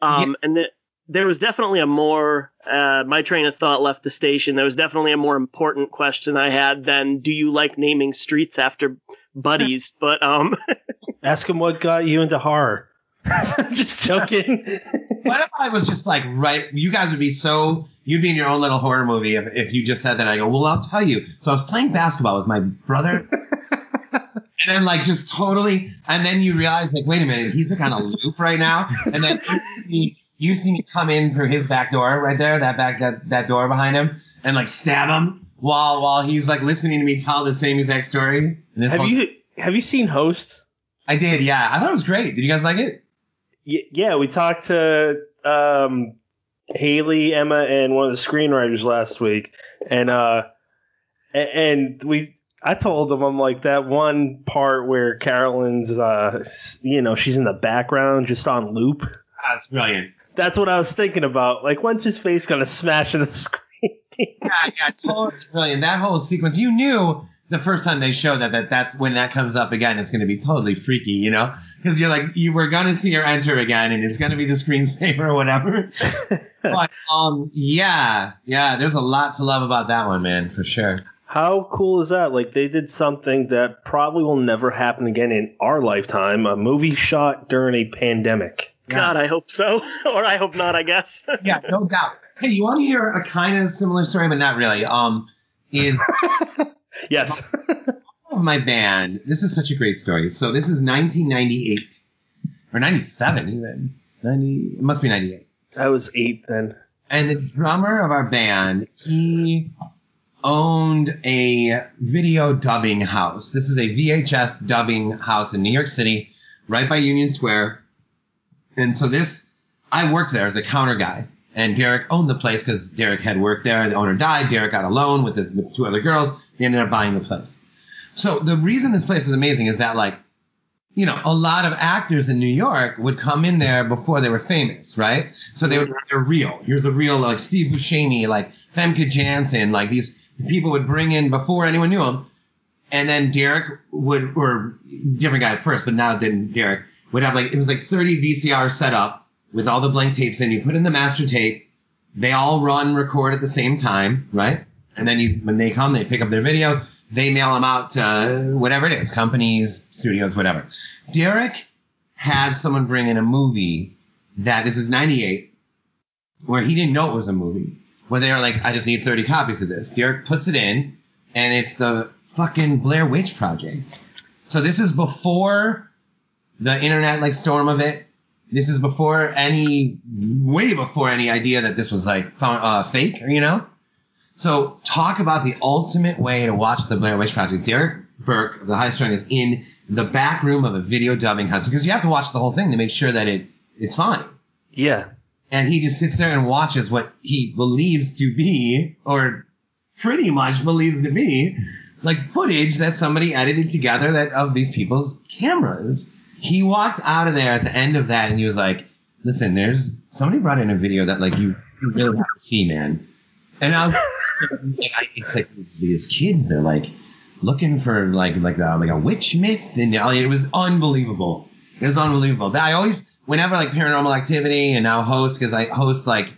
C: Um, yeah. and th- there was definitely a more uh, my train of thought left the station. There was definitely a more important question I had than do you like naming streets after buddies? but um,
A: ask him what got you into horror. just joking.
B: what if I was just like, right? You guys would be so, you'd be in your own little horror movie if, if you just said that. I go, well, I'll tell you. So I was playing basketball with my brother. and then like just totally, and then you realize like, wait a minute, he's like on a loop right now. And then you see, me, you see me come in through his back door right there, that back, that, that door behind him and like stab him while, while he's like listening to me tell the same exact story.
A: have whole- you, have you seen Host?
B: I did, yeah. I thought it was great. Did you guys like it?
A: Yeah, we talked to um, Haley, Emma, and one of the screenwriters last week, and uh, and we. I told them I'm like that one part where Carolyn's, uh, you know, she's in the background just on loop.
B: That's brilliant.
A: That's what I was thinking about. Like, when's his face gonna smash in the screen?
B: yeah, yeah, totally brilliant. That whole sequence, you knew the first time they showed that that that's when that comes up again, it's going to be totally freaky, you know, because you're like you were going to see her enter again, and it's going to be the screensaver or whatever. but um, yeah, yeah, there's a lot to love about that one, man, for sure.
A: How cool is that? Like they did something that probably will never happen again in our lifetime. A movie shot during a pandemic.
C: God, I hope so, or I hope not. I guess.
B: yeah, no doubt. Hey, you want to hear a kind of similar story, but not really? Um, is
A: yes.
B: Of my band. This is such a great story. So this is 1998 or 97 even. 90. It must be 98.
A: I was eight then.
B: And the drummer of our band, he owned a video dubbing house. This is a VHS dubbing house in New York City, right by Union Square. And so this, I worked there as a counter guy. And Derek owned the place because Derek had worked there. The owner died. Derek got a loan with, the, with two other girls. They ended up buying the place. So the reason this place is amazing is that like, you know, a lot of actors in New York would come in there before they were famous, right? So they were they're real. Here's a real like Steve Buscemi, like Famke Janssen, like these people would bring in before anyone knew them. And then Derek would, or different guy at first, but now then Derek would have like, it was like 30 VCR set up with all the blank tapes and You put in the master tape. They all run record at the same time, right? And then you, when they come, they pick up their videos. They mail them out to whatever it is, companies, studios, whatever. Derek had someone bring in a movie that this is 98 where he didn't know it was a movie where they were like, I just need 30 copies of this. Derek puts it in, and it's the fucking Blair Witch Project. So this is before the internet like storm of it. This is before any, way before any idea that this was like uh, fake, you know. So talk about the ultimate way to watch the Blair Witch Project. Derek Berk, the high strung, is in the back room of a video dubbing house because you have to watch the whole thing to make sure that it it's fine.
A: Yeah
B: and he just sits there and watches what he believes to be, or pretty much believes to be, like footage that somebody edited together that of these people's cameras. He walked out of there at the end of that and he was like, "Listen, there's somebody brought in a video that like you, you really have to see, man." And I was like, "It's like these kids, they're like looking for like like a, like a witch myth, and it was unbelievable. It was unbelievable. I always." whenever like paranormal activity and now host because I host like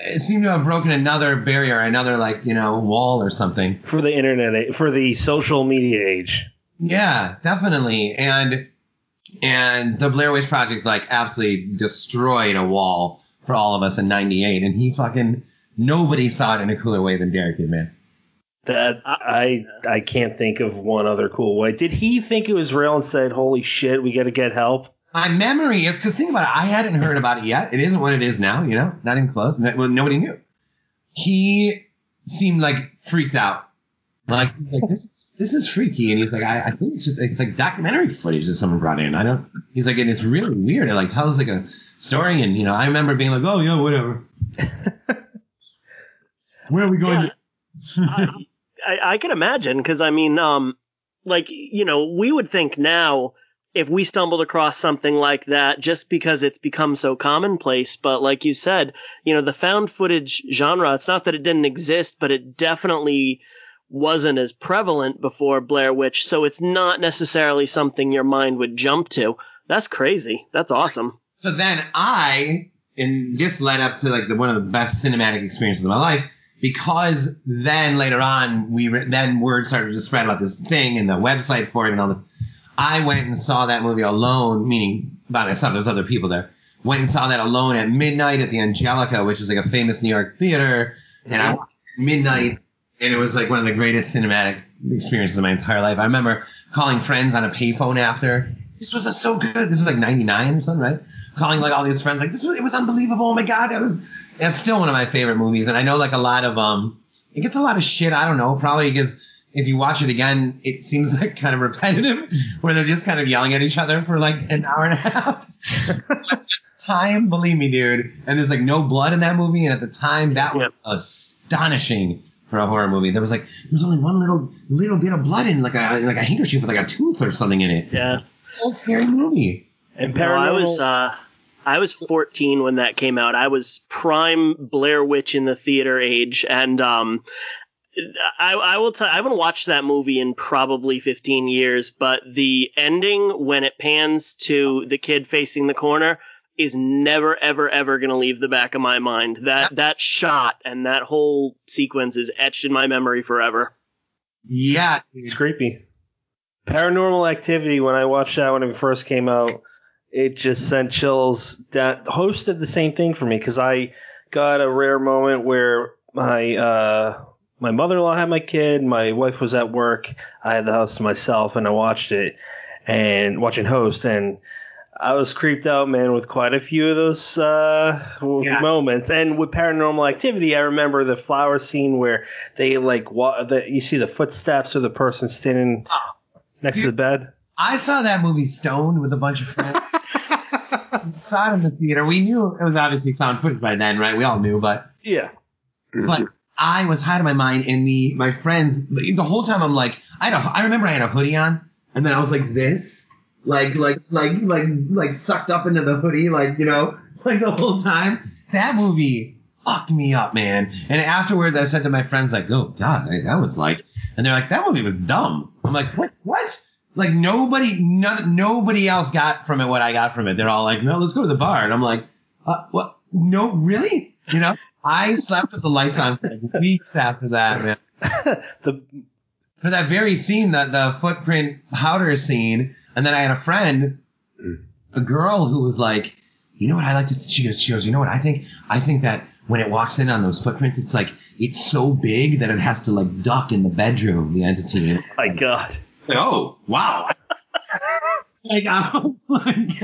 B: it seemed to have broken another barrier, another like you know wall or something
A: for the internet, eh, for the social media age.
B: Yeah, definitely, and and the Blair Witch Project like absolutely destroyed a wall for all of us in '98, and he fucking nobody saw it in a cooler way than Derek did, man.
A: That I I can't think of one other cool way. Did he think it was real and said, "Holy shit, we got to get help"?
B: my memory is because think about it, I hadn't heard about it yet. It isn't what it is now, you know, not even close. Well, nobody knew. He seemed like freaked out. Like, like this, is, this is freaky, and he's like, I, I think it's just it's like documentary footage that someone brought in. I don't. He's like, and it's really weird. It like tells like a story, and you know, I remember being like, oh yeah, whatever. Where are we going?
C: Yeah. I, I, I can imagine because I mean, um, like you know, we would think now if we stumbled across something like that just because it's become so commonplace. But like you said, you know, the found footage genre, it's not that it didn't exist, but it definitely wasn't as prevalent before Blair Witch. So it's not necessarily something your mind would jump to. That's crazy. That's awesome.
B: So then I, and this led up to like the, one of the best cinematic experiences of my life because then later on we re- then word started to spread about this thing and the website for it and all this I went and saw that movie alone, meaning by myself. There's other people there. Went and saw that alone at midnight at the Angelika, which is like a famous New York theater. And I mm-hmm. watched it at midnight, and it was like one of the greatest cinematic experiences of my entire life. I remember calling friends on a payphone after. This was so good. This is like '99 or something, right? Calling like all these friends, like this was it was unbelievable. Oh my god, it was. It's still one of my favorite movies, and I know like a lot of um, it gets a lot of shit. I don't know, probably because if you watch it again, it seems like kind of repetitive, where they're just kind of yelling at each other for like an hour and a half. time, believe me, dude. And there's like no blood in that movie, and at the time, that was astonishing for a horror movie. There was like there was only one little little bit of blood in like a like a handkerchief with like a tooth or something in it.
C: Yeah,
B: it's a scary movie.
C: And paranormal. No, I was uh, I was 14 when that came out. I was prime Blair Witch in the theater age, and um, I, I will tell. I haven't watched that movie in probably 15 years, but the ending when it pans to the kid facing the corner is never, ever, ever going to leave the back of my mind. That that shot and that whole sequence is etched in my memory forever.
B: Yeah,
A: It's creepy. Paranormal Activity. When I watched that when it first came out, it just sent chills. That Host did the same thing for me because I got a rare moment where my uh, my mother-in-law had my kid, my wife was at work, I had the house to myself, and I watched it and watching Host and. I was creeped out, man, with quite a few of those uh,
B: Yeah.
A: moments. And with Paranormal Activity, I remember the flower scene where they like wa- the, you see the footsteps of the person standing next to the bed.
B: I saw that movie stoned with a bunch of friends. saw it in the theater. We knew it was obviously found footage by then, right? We all knew, but
A: Yeah.
B: but mm-hmm. I was high to my mind, and the my friends the whole time I'm like, I had a, I remember I had a hoodie on, and then I was like this, like like like like like sucked up into the hoodie, like you know, like the whole time. That movie fucked me up, man. And afterwards, I said to my friends, like, oh god, that was like, and they're like, that movie was dumb. I'm like, what? What? Like nobody, none, nobody else got from it what I got from it. They're all like, no, let's go to the bar, and I'm like, uh, what? No, really? You know, I slept with the lights on for weeks after that, man.
A: the
B: For that very scene, the the footprint powder scene, and then I had a friend, a girl who was like, you know what I like to? She goes, she goes, you know what I think? I think that when it walks in on those footprints, it's like it's so big that it has to like duck in the bedroom, the entity. And
A: my God.
B: Like, oh, wow. like, I'm like,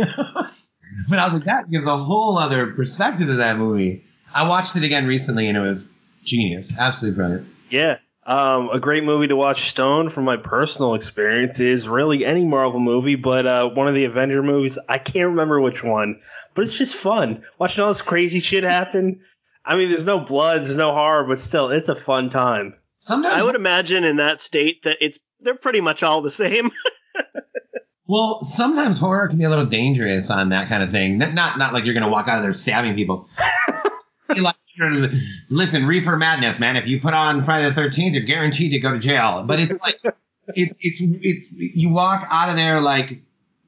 B: but I was like, that gives a whole other perspective to that movie. I watched it again recently and it was genius. Absolutely brilliant.
A: Yeah. Um, a great movie to watch Stone from my personal experience is really any Marvel movie, but uh, one of the Avenger movies. I can't remember which one, but it's just fun watching all this crazy shit happen. I mean, there's no blood, there's no horror, but still, it's a fun time.
B: Sometimes,
C: I would imagine in that state that it's they're pretty much all the same.
B: well, sometimes horror can be a little dangerous on that kind of thing. Not, not, not like you're going to walk out of there stabbing people. like, listen, reefer madness, man. If you put on Friday the 13th, you're guaranteed to go to jail. But it's like, it's, it's, it's, you walk out of there like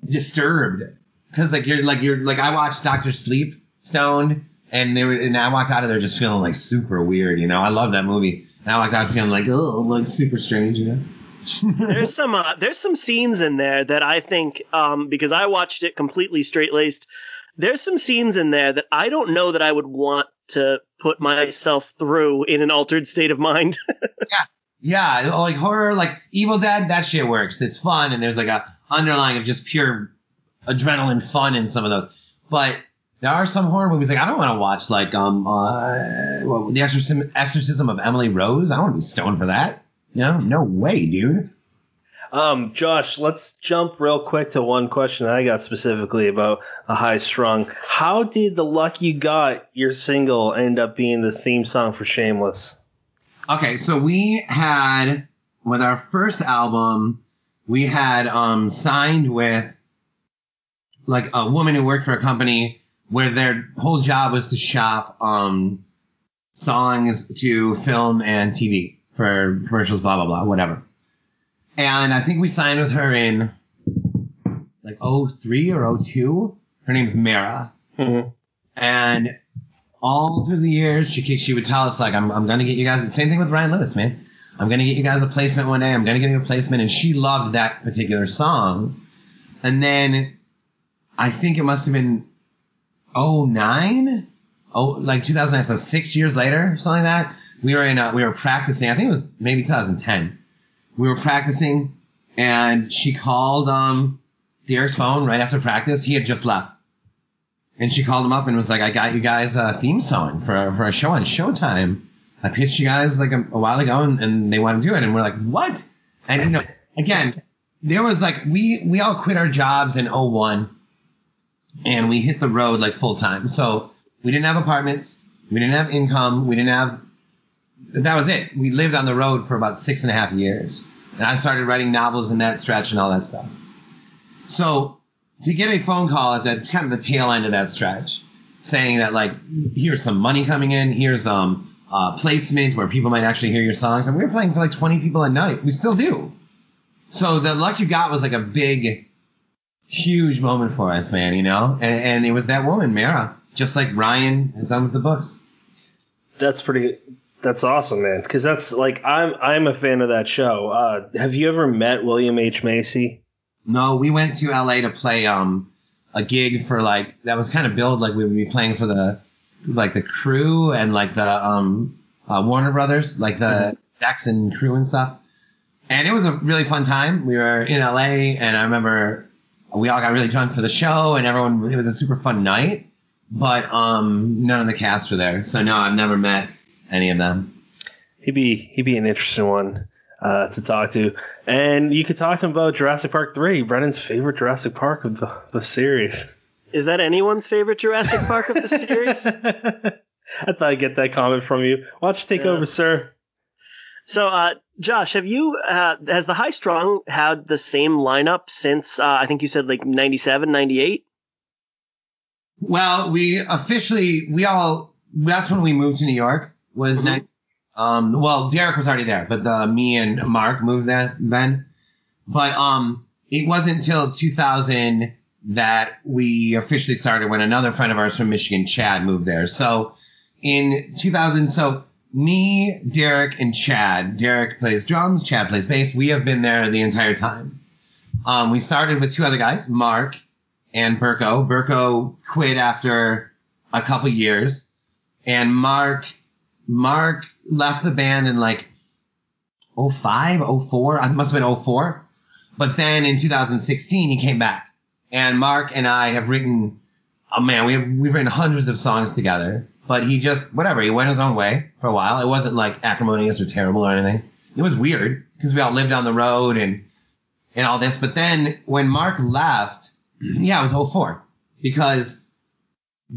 B: disturbed. Cause like you're like, you're like, I watched Doctor Sleep stoned and they were, and I walked out of there just feeling like super weird, you know? I love that movie. And I got out feeling like, oh, like super strange, you know?
C: there's some uh, there's some scenes in there that I think um, because I watched it completely straight laced. There's some scenes in there that I don't know that I would want to put myself through in an altered state of mind.
B: yeah, Yeah, like horror, like Evil Dead, that shit works. It's fun, and there's like a underlying of just pure adrenaline fun in some of those. But there are some horror movies like I don't want to watch like um uh what, the exorcism exorcism of Emily Rose. I don't want to be stoned for that. You know, no way, dude.
A: Um, Josh, let's jump real quick to one question that I got specifically about a high strung. How did the luck you got your single end up being the theme song for Shameless?
B: Okay, so we had with our first album, we had um signed with like a woman who worked for a company where their whole job was to shop um songs to film and TV for commercials, blah blah blah, whatever. And I think we signed with her in like 03 or 02. Her name's Mara.
A: Mm-hmm.
B: And all through the years, she she would tell us like, I'm I'm gonna get you guys. The same thing with Ryan Lewis, man. I'm gonna get you guys a placement one day. I'm gonna get you a placement, and she loved that particular song. And then I think it must have been 09, oh like 2009, so six years later, something like that. We were in a, we were practicing. I think it was maybe 2010. We were practicing, and she called um Derek's phone right after practice. He had just left. And she called him up and was like, I got you guys a theme song for, for a show on Showtime. I pitched you guys like a, a while ago and, and they want to do it. And we're like, what? And you know, again, there was like, we, we all quit our jobs in 01 and we hit the road like full time. So we didn't have apartments. We didn't have income. We didn't have, that was it. We lived on the road for about six and a half years. And I started writing novels in that stretch and all that stuff. So to get a phone call at that kind of the tail end of that stretch, saying that like here's some money coming in, here's um uh, placement where people might actually hear your songs, and we were playing for like 20 people a night. We still do. So the luck you got was like a big, huge moment for us, man. You know, and, and it was that woman, Mara, just like Ryan has done with the books.
A: That's pretty. That's awesome, man. Because that's like I'm I'm a fan of that show. Uh, have you ever met William H Macy?
B: No, we went to LA to play um a gig for like that was kind of billed like we would be playing for the like the crew and like the um uh, Warner Brothers, like the mm-hmm. Jackson crew and stuff. And it was a really fun time. We were in LA, and I remember we all got really drunk for the show, and everyone. It was a super fun night, but um, none of the cast were there. So no, I've never met any of them.
A: He'd be he'd be an interesting one uh, to talk to, and you could talk to him about Jurassic Park three, Brennan's favorite Jurassic Park of the, the series.
C: Is that anyone's favorite Jurassic Park of the series?
A: I thought I'd get that comment from you. Why don't you take yeah. over, sir?
C: So, uh, Josh, have you uh, has the High Strung had the same lineup since uh, I think you said like 97, 98?
B: Well, we officially we all that's when we moved to New York was mm-hmm. um well Derek was already there, but uh, me and Mark moved that then. But um it wasn't until 2000 that we officially started when another friend of ours from Michigan, Chad, moved there. So in 2000, so me, Derek, and Chad. Derek plays drums, Chad plays bass. We have been there the entire time. Um, we started with two other guys, Mark and Burko. Burko quit after a couple years, and Mark Mark left the band in like 05, 04. I must have been 04. But then in 2016, he came back. And Mark and I have written, oh man, we have, we've written hundreds of songs together but he just whatever he went his own way for a while. It wasn't like acrimonious or terrible or anything. It was weird because we all lived on the road and and all this. But then when Mark left, yeah, it was 04 because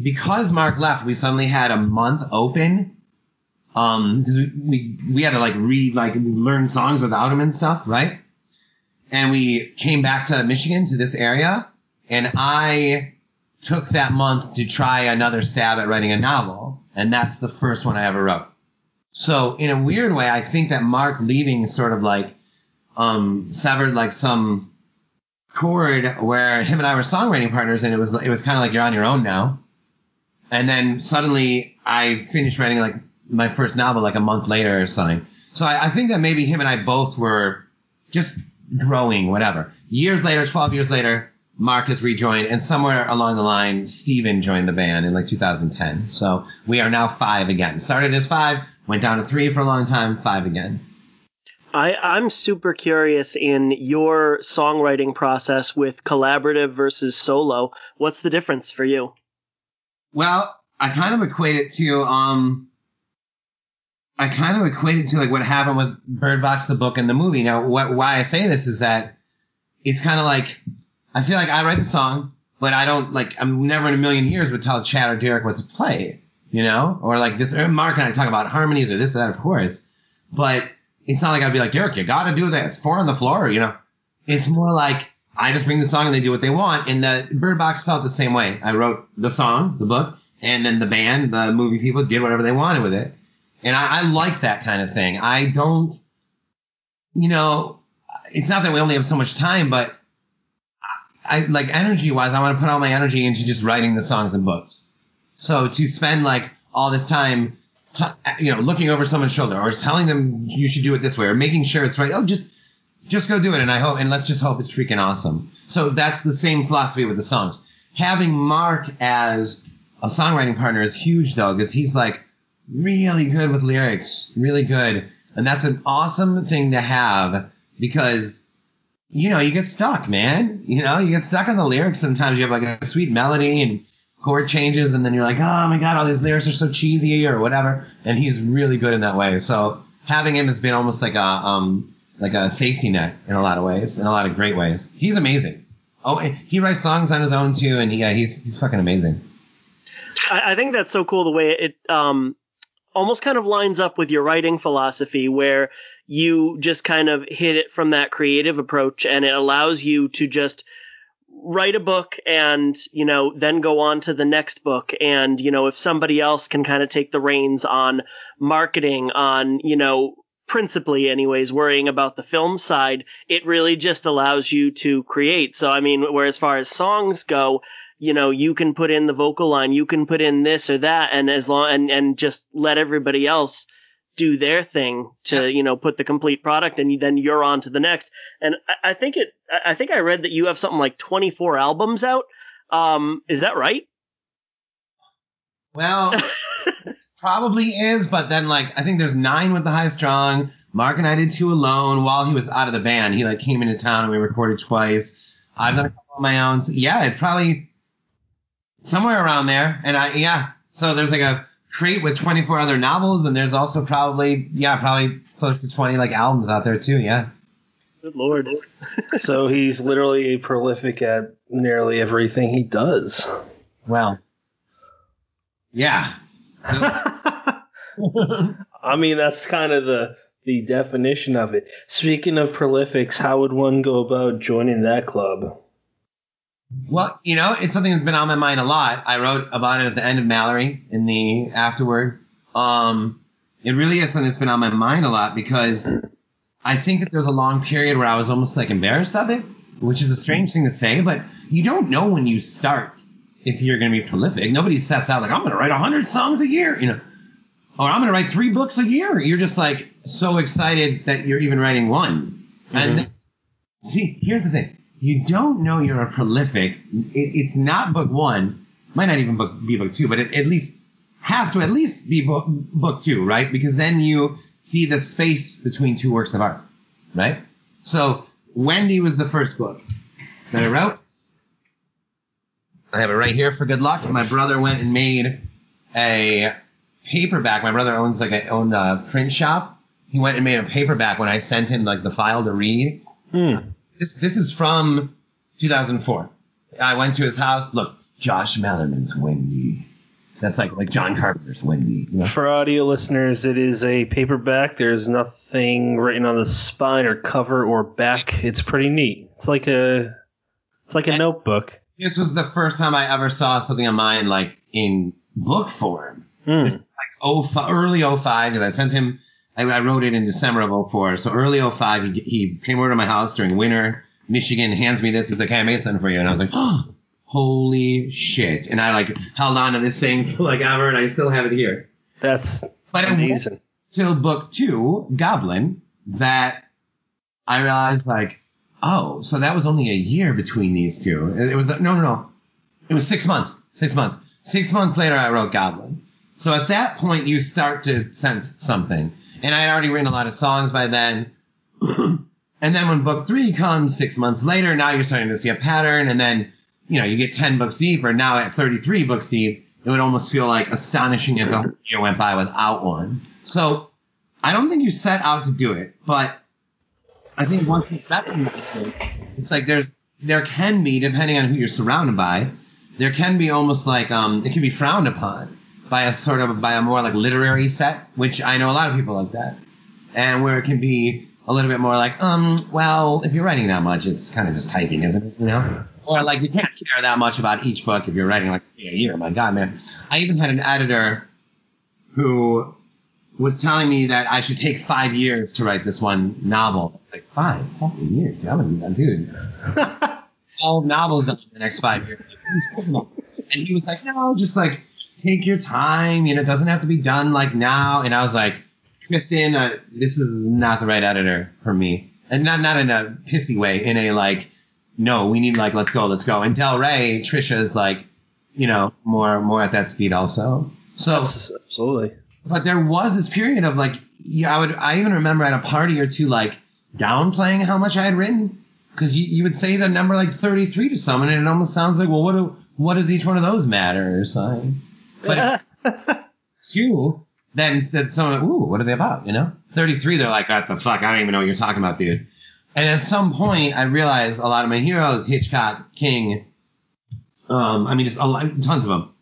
B: because Mark left, we suddenly had a month open. Um, because we, we we had to like read like learn songs without him and stuff, right? And we came back to Michigan to this area, and I took that month to try another stab at writing a novel, and that's the first one I ever wrote. So in a weird way, I think that Mark leaving sort of like um, severed like some chord where him and I were songwriting partners, and it was it was kind of like you're on your own now. And then suddenly I finished writing like my first novel like a month later or something. So I, I think that maybe him and I both were just growing, whatever. Years later, 12 years later, Mark has rejoined, and somewhere along the line, Steven joined the band in like 2010. So we are now five again. Started as five, went down to three for a long time, five again.
C: I, I'm super curious in your songwriting process with collaborative versus solo. What's the difference for you?
B: Well, I kind of equate it to um, I kind of equate it to like what happened with Bird Box the book and the movie. Now, what why I say this is that it's kind of like I feel like I write the song, but I don't like. I'm never in a million years would tell Chad or Derek what to play, you know, or like this. Or Mark and I talk about harmonies or this or that, of course, but it's not like I'd be like Derek, you got to do this. Four on the floor, you know. It's more like I just bring the song and they do what they want. And the Bird Box felt the same way. I wrote the song, the book, and then the band, the movie people did whatever they wanted with it. And I, I like that kind of thing. I don't, you know, it's not that we only have so much time, but I like energy wise, I want to put all my energy into just writing the songs and books. So to spend like all this time, t- you know, looking over someone's shoulder or telling them you should do it this way or making sure it's right. Oh, just just go do it, and I hope, and let's just hope it's freaking awesome. So that's the same philosophy with the songs. Having Mark as a songwriting partner is huge though, because he's like really good with lyrics, really good, and that's an awesome thing to have because you know, you get stuck, man. You know, you get stuck on the lyrics. Sometimes you have like a sweet melody and chord changes, and then you're like, oh my god, all these lyrics are so cheesy or whatever. And he's really good in that way. So having him has been almost like a um like a safety net in a lot of ways, in a lot of great ways. He's amazing. Oh, he writes songs on his own too, and yeah, he's he's fucking amazing.
C: I, I think that's so cool the way it um almost kind of lines up with your writing philosophy, where you just kind of hit it from that creative approach and it allows you to just write a book and you know then go on to the next book. And you know if somebody else can kind of take the reins on marketing on you know principally anyways worrying about the film side it really just allows you to create. So i mean where as far as songs go you know you can put in the vocal line you can put in this or that and as long and and just let everybody else do their thing to you know put the complete product and then you're on to the next and I, I think it i think i read that you have something like 24 albums out um is that right
B: Well, probably is, but then like I think there's nine with the high strung. Mark and I did two alone while he was out of the band. He like came into town and we recorded twice. I've done a couple on my own. So, yeah, it's probably somewhere around there. And I yeah. So there's like a crate with 24 other novels, and there's also probably yeah probably close to 20 like albums out there too. Yeah.
C: good lord
A: so he's literally a prolific at nearly everything he does.
B: Well. Yeah.
A: I mean, that's kind of the the definition of it. Speaking of prolifics, how would one go about joining that club?
B: Well, you know, it's something that's been on my mind a lot. I wrote about it at the end of Malorie in the afterward. Um, it really is something that's been on my mind a lot because I think that there's a long period where I was almost like embarrassed of it, which is a strange thing to say, but you don't know when you start if you're going to be prolific. Nobody sets out like, I'm going to write 100 songs a year, you know, or I'm going to write three books a year. You're just like so excited that you're even writing one. And then- see, here's the thing. You don't know you're a prolific. It, it's not book one. Might not even book, be book two, but it at least has to at least be book, book two, right? Because then you see the space between two works of art, right? So Wendy was the first book that I wrote. I have it right here for good luck. My brother went and made a paperback. My brother owns like a owned a print shop. He went and made a paperback when I sent him like the file to read.
A: Hmm.
B: This this is from 2004. I went to his house. Look, Josh Malerman's Wendy. That's like like John Carpenter's Wendy. You know?
A: For audio listeners, it is a paperback. There's nothing written on the spine or cover or back. It's pretty neat. It's like a it's like a notebook.
B: This was the first time I ever saw something of mine like in book form.
A: Hmm.
B: It's like oh fi- early 05 because I sent him. I, I wrote it in December of 04. So early 05, he, he came over to my house during winter. Michigan hands me this. He's like, "Hey, I made something for you," and I was like, "Oh, holy shit!" And I like held on to this thing for like ever, and I still have it here.
A: That's
B: But it
A: amazing.
B: till book two, Goblin, that I realized like, oh, so that was only a year between these two. It it was no, no, no. It was six months. Six months. Six months later, I wrote Goblin. So at that point, you start to sense something. And I had already written a lot of songs by then. and then when book three comes six months later, now you're starting to see a pattern. And then, you know, you get 10 books deep, or now at 33 books deep, it would almost feel like astonishing if a year went by without one. So I don't think you set out to do it, but I think once you set to do it, it's like there's there can be, depending on who you're surrounded by, there can be almost like um it can be frowned upon by a sort of by a more like literary set, which I know a lot of people like that, and where it can be a little bit more like um well if you're writing that much, it's kind of just typing, isn't it? You know. Or like you can't care that much about each book if you're writing like a year. My God, man! I even had an editor who was telling me that I should take five years to write this one novel. It's like five fucking years. Yeah, I'm a dude. All novels done in the next five years. And he was like, no, just like take your time. You know, it doesn't have to be done like now. And I was like, Kristen, uh, this is not the right editor for me, and not not in a pissy way. In a like, no, we need like let's go, let's go. And Del Rey, Trisha is like, you know, more more at that speed also. So
A: That's- absolutely.
B: but there was this period of like, yeah, I would, I even remember at a party or two, like downplaying how much I had written. Cause you, you would say the number like 33 to someone and it almost sounds like, well, what do, what does each one of those matter or something? But two, then said someone, ooh, what are they about? You know? 33, they're like, what the fuck? I don't even know what you're talking about, dude. And at some point, I realized a lot of my heroes, Hitchcock, King, um, I mean, just a lot, tons of them,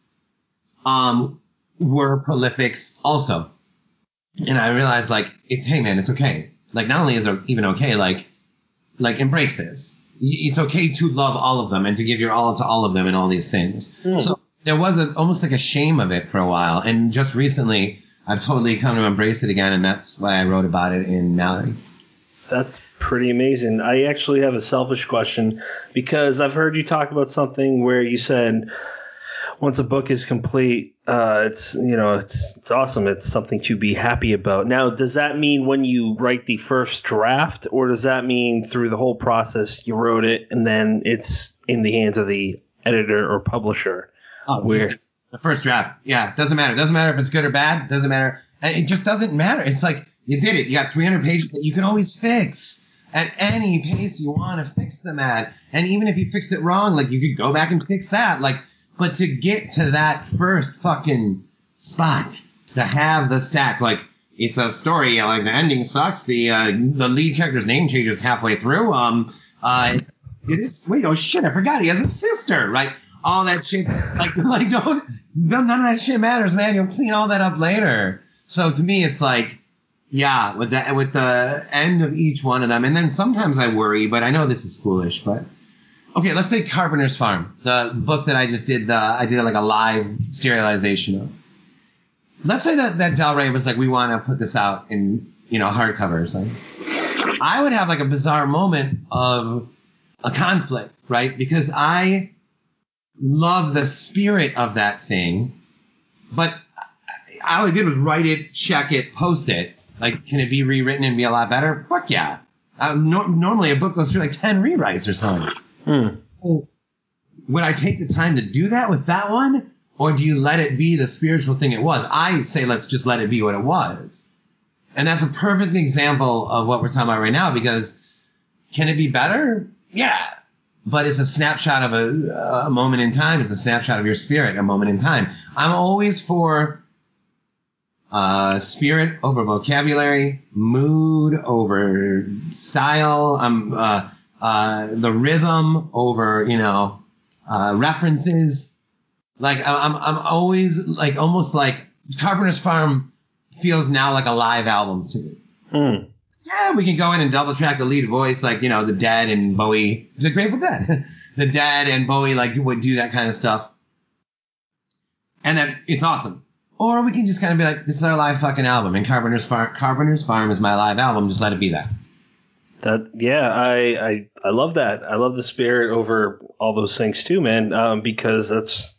B: um, were prolifics also. And I realized like it's hey man, it's okay. Like not only is it even okay, like like embrace this. it's okay to love all of them and to give your all to all of them and all these things. Mm. So there was a, almost like a shame of it for a while, and just recently I've totally come to embrace it again, and that's why I wrote about it in Malorie.
A: That's pretty amazing. I actually have a selfish question because I've heard you talk about something where you said once a book is complete, uh, it's you know it's it's awesome. It's something to be happy about. Now, does that mean when you write the first draft, or does that mean through the whole process you wrote it and then it's in the hands of the editor or publisher?
B: Oh, where the first draft, yeah, doesn't matter. Doesn't matter if it's good or bad. Doesn't matter. It just doesn't matter. It's like you did it. You got 300 pages that you can always fix at any pace you want to fix them at. And even if you fixed it wrong, like you could go back and fix that. Like but to get to that first fucking spot, to have the stack, like it's a story, like the ending sucks. The uh, the lead character's name changes halfway through. Um, uh, it is wait, oh shit, I forgot he has a sister, right? All that shit, like like don't none of that shit matters, man. You'll clean all that up later. So to me, it's like. Yeah, with the with the end of each one of them, and then sometimes I worry, but I know this is foolish, but okay, let's say Carpenter's Farm, the book that I just did. The I did like a live serialization of. Let's say that that Del Rey was like, we want to put this out in you know hardcovers. Like, I would have like a bizarre moment of a conflict, right? Because I love the spirit of that thing, but all I did was write it, check it, post it. Like, can it be rewritten and be a lot better? Fuck yeah. Uh, no, normally a book goes through like 10 rewrites or something. Hmm. Would I take the time to do that with that one? Or do you let it be the spiritual thing it was? I say let's just let it be what it was. And that's a perfect example of what we're talking about right now because can it be better? Yeah. But it's a snapshot of a, a moment in time. It's a snapshot of your spirit, a moment in time. I'm always for uh, spirit over vocabulary, mood over style. I'm uh, uh, the rhythm over, you know, uh, references. Like I'm, I'm always like almost like Carpenter's Farm feels now like a live album to me. Mm. Yeah, we can go in and double track the lead voice, like you know, the Dead and Bowie, the Grateful Dead, the Dead and Bowie, like would do that kind of stuff, and then it's awesome. Or we can just kind of be like, this is our live fucking album, and Carpenter's Farm, Carpenter's Farm is my live album. Just let it be that.
A: That yeah, I, I I love that. I love the spirit over all those things too, man. Um, because that's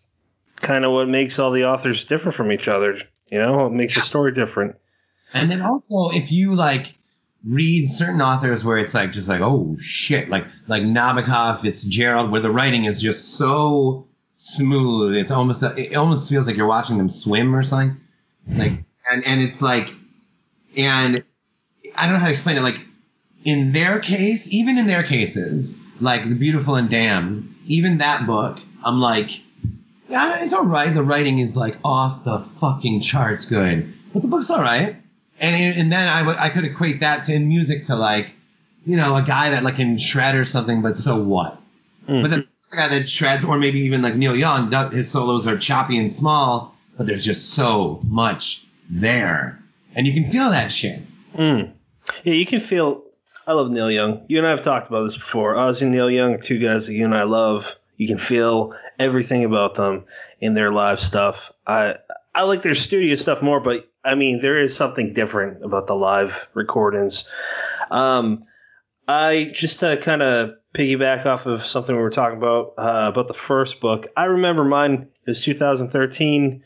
A: kind of what makes all the authors different from each other. You know, it makes a story different.
B: And then also, if you like read certain authors where it's like just like oh shit, like like Nabokov, Fitzgerald, where the writing is just so smooth. It's almost it almost feels like you're watching them swim or something. Like and and it's like and I don't know how to explain it. Like in their case, even in their cases, like The Beautiful and Damned, even that book, I'm like, yeah, it's all right. The writing is like off the fucking charts good, but the book's all right. And and then I, w- I could equate that to in music to like, you know, a guy that like can shred or something, but so what? Mm-hmm. But then the guy that shreds, or maybe even like Neil Young, his solos are choppy and small, but there's just so much there, and you can feel that shit.
A: Mm. Yeah, you can feel I love Neil Young. You and I have talked about this before. Ozzy and Neil Young are two guys that you and I love. You can feel everything about them in their live stuff. I I like their studio stuff more, but I mean there is something different about the live recordings. Um, I just to kind of piggyback off of something we were talking about uh, about the first book. I remember mine. Was 2013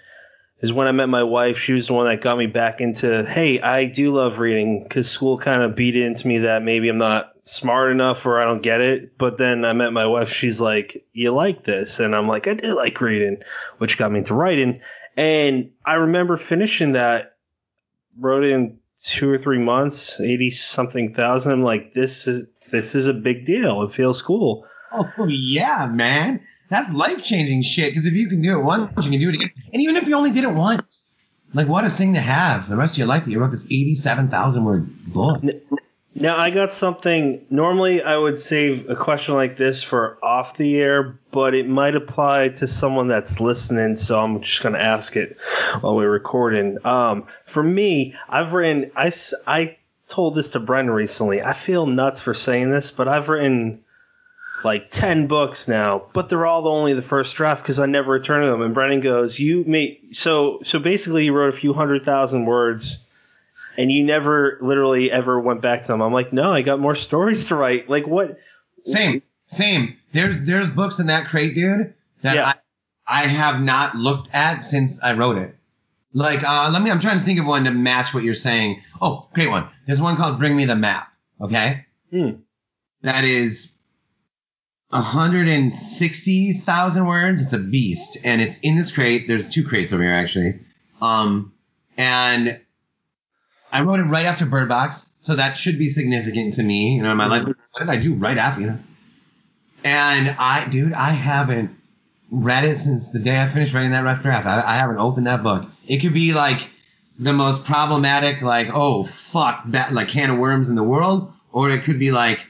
A: is when I met my wife. She was the one that got me back into, hey, I do love reading because school kind of beat into me that maybe I'm not smart enough or I don't get it. But then I met my wife. She's like, you like this? And I'm like, I do like reading, which got me into writing. And I remember finishing that, wrote in two or three months, 80 something thousand. I'm like, this is, this is a big deal. It feels cool.
B: Oh, yeah, man. That's life changing shit. Because if you can do it once, you can do it again. And even if you only did it once, like what a thing to have the rest of your life that you wrote this eighty-seven thousand word book.
A: Now I got something. Normally I would save a question like this for off the air, but it might apply to someone that's listening, so I'm just gonna ask it while we're recording. Um, for me, I've written. I I told this to Brendan recently. I feel nuts for saying this, but I've written like 10 books now, but they're all only the first draft because I never returned them. And Brennan goes, You made so so basically you wrote a few hundred thousand words and you never literally ever went back to them. I'm like, No, I got more stories to write. Like what
B: Same, same. There's there's books in that crate, dude, that
A: Yeah.
B: I I have not looked at since I wrote it. Like, uh, let me. I'm trying to think of one to match what you're saying. Oh, great one. There's one called "Bring Me the Map." Okay.
A: Hmm.
B: That is 160,000 words. It's a beast, and it's in this crate. There's two crates over here actually. Um, and I wrote it right after Bird Box, so that should be significant to me. You know, in my life. Mm-hmm. What did I do right after? You know. And I, dude, I haven't read it since the day I finished writing that rough draft. I, I haven't opened that book. It could be like the most problematic, like, oh fuck, that like can of worms in the world, or it could be like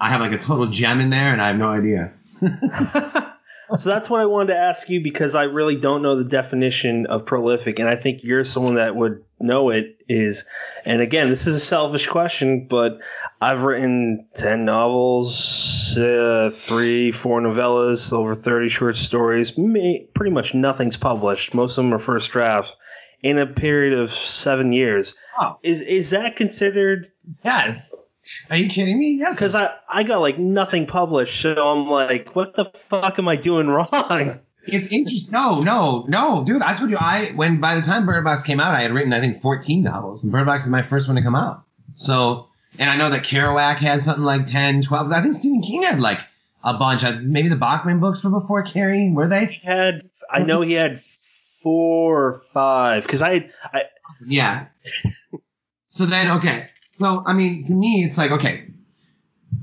B: I have like a total gem in there and I have no idea.
A: so that's what I wanted to ask you because I really don't know the definition of prolific, and I think you're someone that would know it. Is and again, this is a selfish question, but I've written ten novels, uh, three, four novellas, over thirty short stories. May, pretty much nothing's published. Most of them are first drafts in a period of seven years. Is is that considered?
B: Yes. Are you kidding me? Yes.
A: Because I I got like nothing published, so I'm like, what the fuck am I doing wrong?
B: It's interesting. No, no, no, dude. I told you, I when by the time Bird Box came out, I had written I think 14 novels, and Bird Box is my first one to come out. So, and I know that Kerouac had something like 10, 12. I think Stephen King had like a bunch. Maybe the Bachman books were before Carrie, were they?
A: He had I know he had four or five because I I
B: Yeah. so then, okay. So I mean, to me, it's like okay.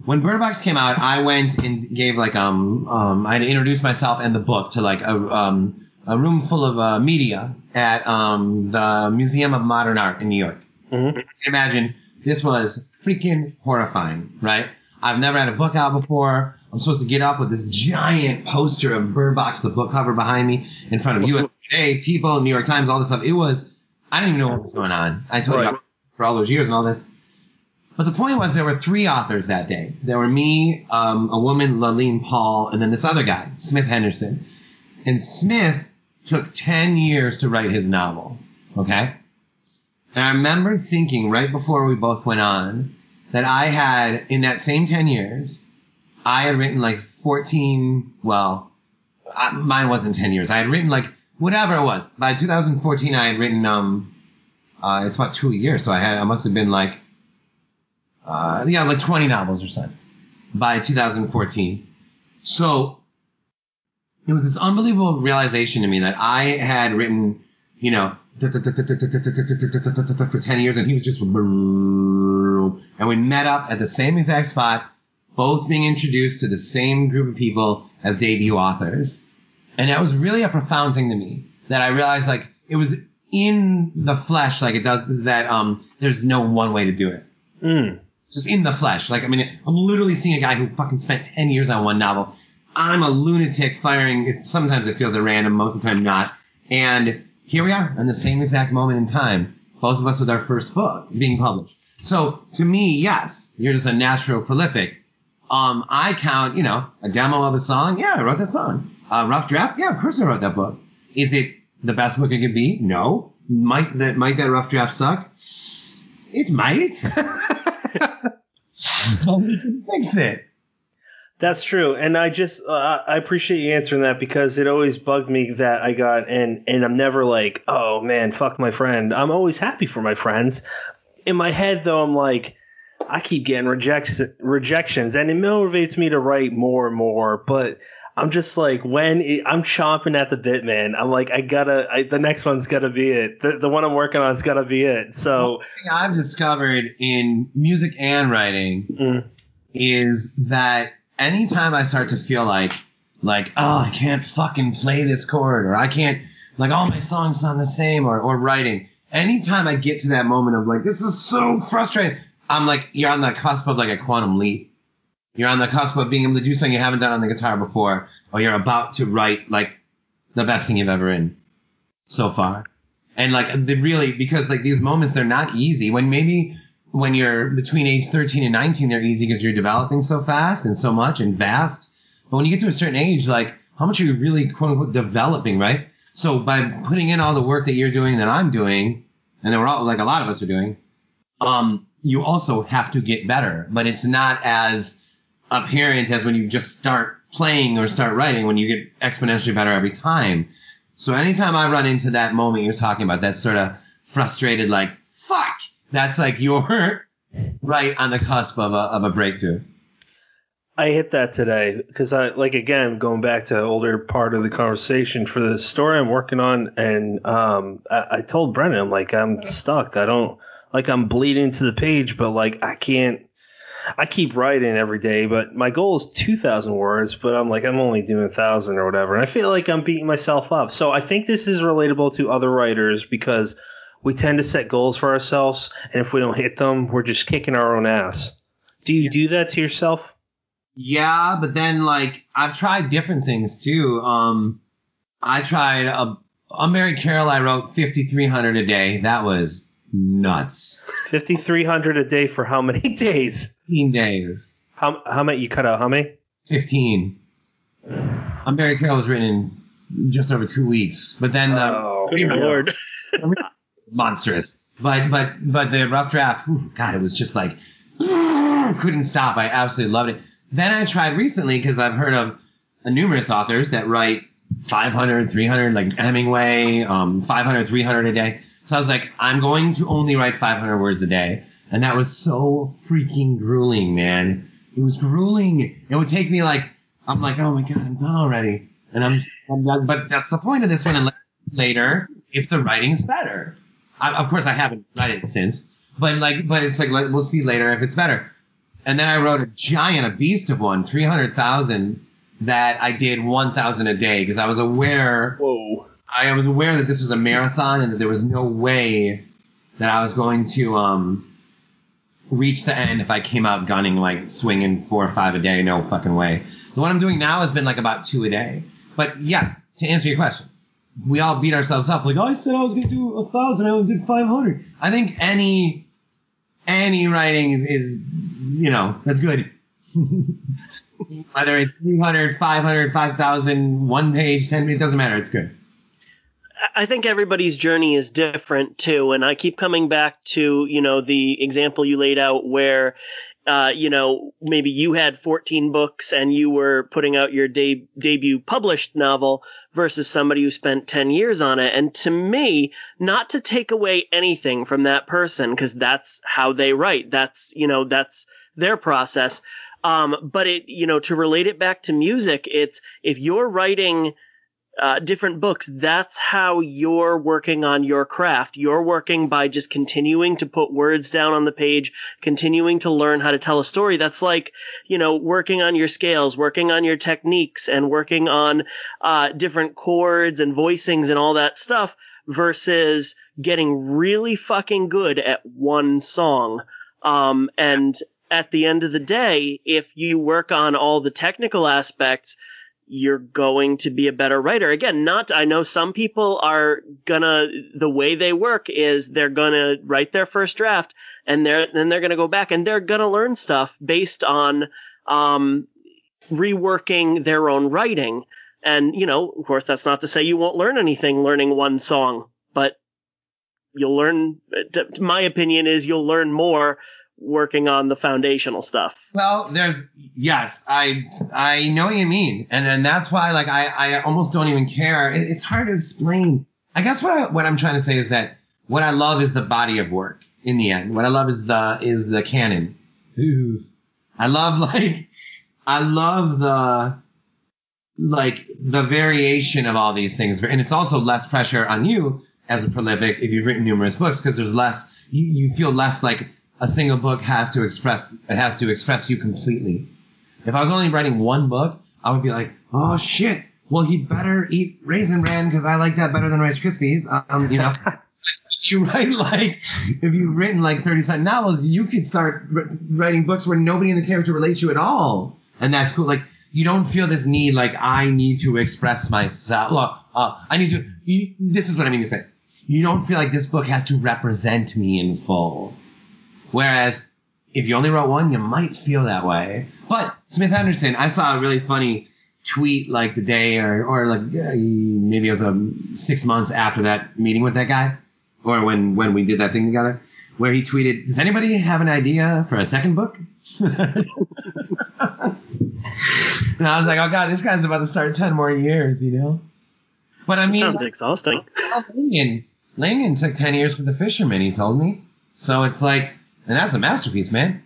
B: When Bird Box came out, I went and gave like um um I had to myself and the book to like a um a room full of uh, media at um the Museum of Modern Art in New York.
A: Mhm.
B: You can imagine this was freaking horrifying, right? I've never had a book out before. I'm supposed to get up with this giant poster of Bird Box, the book cover behind me, in front of USA, people, New York Times, all this stuff. It was, I didn't even know what was going on. I told
A: Right.
B: you for all those years and all this. But the point was, there were three authors that day. There were me, um, a woman, Laline Paul, and then this other guy, Smith Henderson. And Smith took 10 years to write his novel. Okay? And I remember thinking right before we both went on that I had, in that same 10 years, I had written like 14, well, I, mine wasn't 10 years. I had written like whatever it was. By 2014, I had written, um, uh, it's about two years. So I had, I must have been like, uh, yeah, like 20 novels or something by 2014. So it was this unbelievable realization to me that I had written, you know, for 10 years and he was just, and we met up at the same exact spot, both being introduced to the same group of people as debut authors. And that was really a profound thing to me that I realized like it was in the flesh, like it does that, um, there's no one way to do it.
A: mm,
B: just in the flesh. Like, I mean, I'm literally seeing a guy who fucking spent 10 years on one novel. I'm a lunatic firing. Sometimes it feels at random, most of the time not. And here we are in the same exact moment in time, both of us with our first book being published. So to me, yes, you're just a natural prolific. Um, I count, you know, a demo of a song. Yeah, I wrote that song. A rough draft. Yeah, of course I wrote that book. Is it the best book it could be? No. Might that might that rough draft suck? It might. fix it.
A: That's true, and I just uh, I appreciate you answering that because it always bugged me that I got and and I'm never like oh man fuck my friend. I'm always happy for my friends. In my head though, I'm like I keep getting rejects rejections, and it motivates me to write more and more. But I'm just like when it, I'm chomping at the bit, man. I'm like I gotta I, the next one's gotta be it. The the one I'm working on's gotta be it. So
B: thing I've discovered in music and writing
A: mm,
B: is that anytime I start to feel like, like, oh, I can't fucking play this chord, or I can't, like, all my songs sound the same, or, or writing, anytime I get to that moment of like, this is so frustrating, I'm like, you're on the cusp of like a quantum leap. You're on the cusp of being able to do something you haven't done on the guitar before, or you're about to write like the best thing you've ever written so far. And like really, because like these moments, they're not easy. When maybe when you're between age 13 and 19, they're easy because you're developing so fast and so much and vast. But when you get to a certain age, like how much are you really quote unquote developing, right? So by putting in all the work that you're doing that I'm doing, and that we're all like a lot of us are doing, um, you also have to get better. But it's not as apparent as when you just start playing or start writing when you get exponentially better every time. So anytime I run into that moment you're talking about, that sort of frustrated, like, fuck, that's like you're right on the cusp of a, of a breakthrough.
A: I hit that today because I like again going back to older part of the conversation for the story I'm working on, and um, I, I told Brennan I'm like I'm stuck. I don't like I'm bleeding to the page, but like I can't. I keep writing every day, but my goal is 2,000 words, but I'm like, I'm only doing 1,000 or whatever. And I feel like I'm beating myself up. So I think this is relatable to other writers because we tend to set goals for ourselves. And if we don't hit them, we're just kicking our own ass. Do you do that to yourself?
B: Yeah, but then like I've tried different things too. Um, I tried a Unbury Carol. I wrote 5,300 a day. That was nuts.
A: 5,300 a day for how many days?
B: 15 days.
A: How how many you cut out? How many?
B: 15. Unbury Carol was written in just over two weeks, but then the
A: Oh,
C: Good lord.
B: monstrous. But but but the rough draft, whew, God, it was just like couldn't stop. I absolutely loved it. Then I tried recently because I've heard of numerous authors that write 500, 300, like Hemingway, um, 500, 300 a day. So I was like, I'm going to only write 500 words a day, and that was so freaking grueling, man. It was grueling. It would take me like, I'm like, oh my god, I'm done already, and I'm, I'm done. But that's the point of this one. And later, if the writing's better, I, of course I haven't read it since, but like, but it's like we'll see later if it's better. And then I wrote a giant, a beast of one, 300,000 that I did 1,000 a day because I was aware,
A: Whoa.
B: I was aware that this was a marathon and that there was no way that I was going to, um, reach the end if I came out gunning, like swinging four or five a day. No fucking way. The one I'm doing now has been like about two a day. But yes, to answer your question, we all beat ourselves up like, oh, I said I was going to do a thousand, I only did 500. I think any, any writing is, is you know, that's good. Whether it's 300, 500, 5,000, one page, 10, it doesn't matter. It's good.
C: I think everybody's journey is different too, and I keep coming back to you know the example you laid out where. Uh, you know, maybe you had 14 books and you were putting out your de- debut published novel versus somebody who spent 10 years on it. And to me, not to take away anything from that person, because that's how they write. That's, you know, that's their process. Um, but it, you know, to relate it back to music, it's if you're writing uh, different books, that's how you're working on your craft. You're working by just continuing to put words down on the page, continuing to learn how to tell a story. That's like, you know, working on your scales, working on your techniques, and working on uh, different chords and voicings and all that stuff versus getting really fucking good at one song. Um, and at the end of the day, if you work on all the technical aspects, you're going to be a better writer. Again, not, I know some people are gonna, the way they work is they're gonna write their first draft and they're, then they're gonna go back and they're gonna learn stuff based on, um, reworking their own writing. And, you know, of course, that's not to say you won't learn anything learning one song, but you'll learn, my opinion is you'll learn more working on the foundational stuff.
B: Well, there's yes, I I know what you mean, and and that's why like I I almost don't even care. It, it's hard to explain. I guess what I what I'm trying to say is that what I love is the body of work. In the end, what I love is the is the canon. Ooh. I love like I love the like the variation of all these things, and it's also less pressure on you as a prolific if you've written numerous books because there's less you, you feel less like a single book has to express it has to express you completely. If I was only writing one book, I would be like, oh shit, well he'd better eat raisin bran because I like that better than Rice Krispies. Um, you know. you write like if you've written like 30 something novels, you could start writing books where nobody in the character relates to you at all, and that's cool. Like you don't feel this need like I need to express myself. Well, uh, I need to. You, this is what I mean to say. You don't feel like this book has to represent me in full. Whereas if you only wrote one, you might feel that way. But Smith Henderson, I saw a really funny tweet like the day or or like uh, maybe it was um, six months after that meeting with that guy, or when when we did that thing together, where he tweeted, "Does anybody have an idea for a second book?" and I was like, "Oh God, this guy's about to start ten more years," you know. But I mean,
C: Sounds exhausting.
B: Langan, Langan took 10 years for The Fisherman, he told me. So it's like, and that's a masterpiece, man.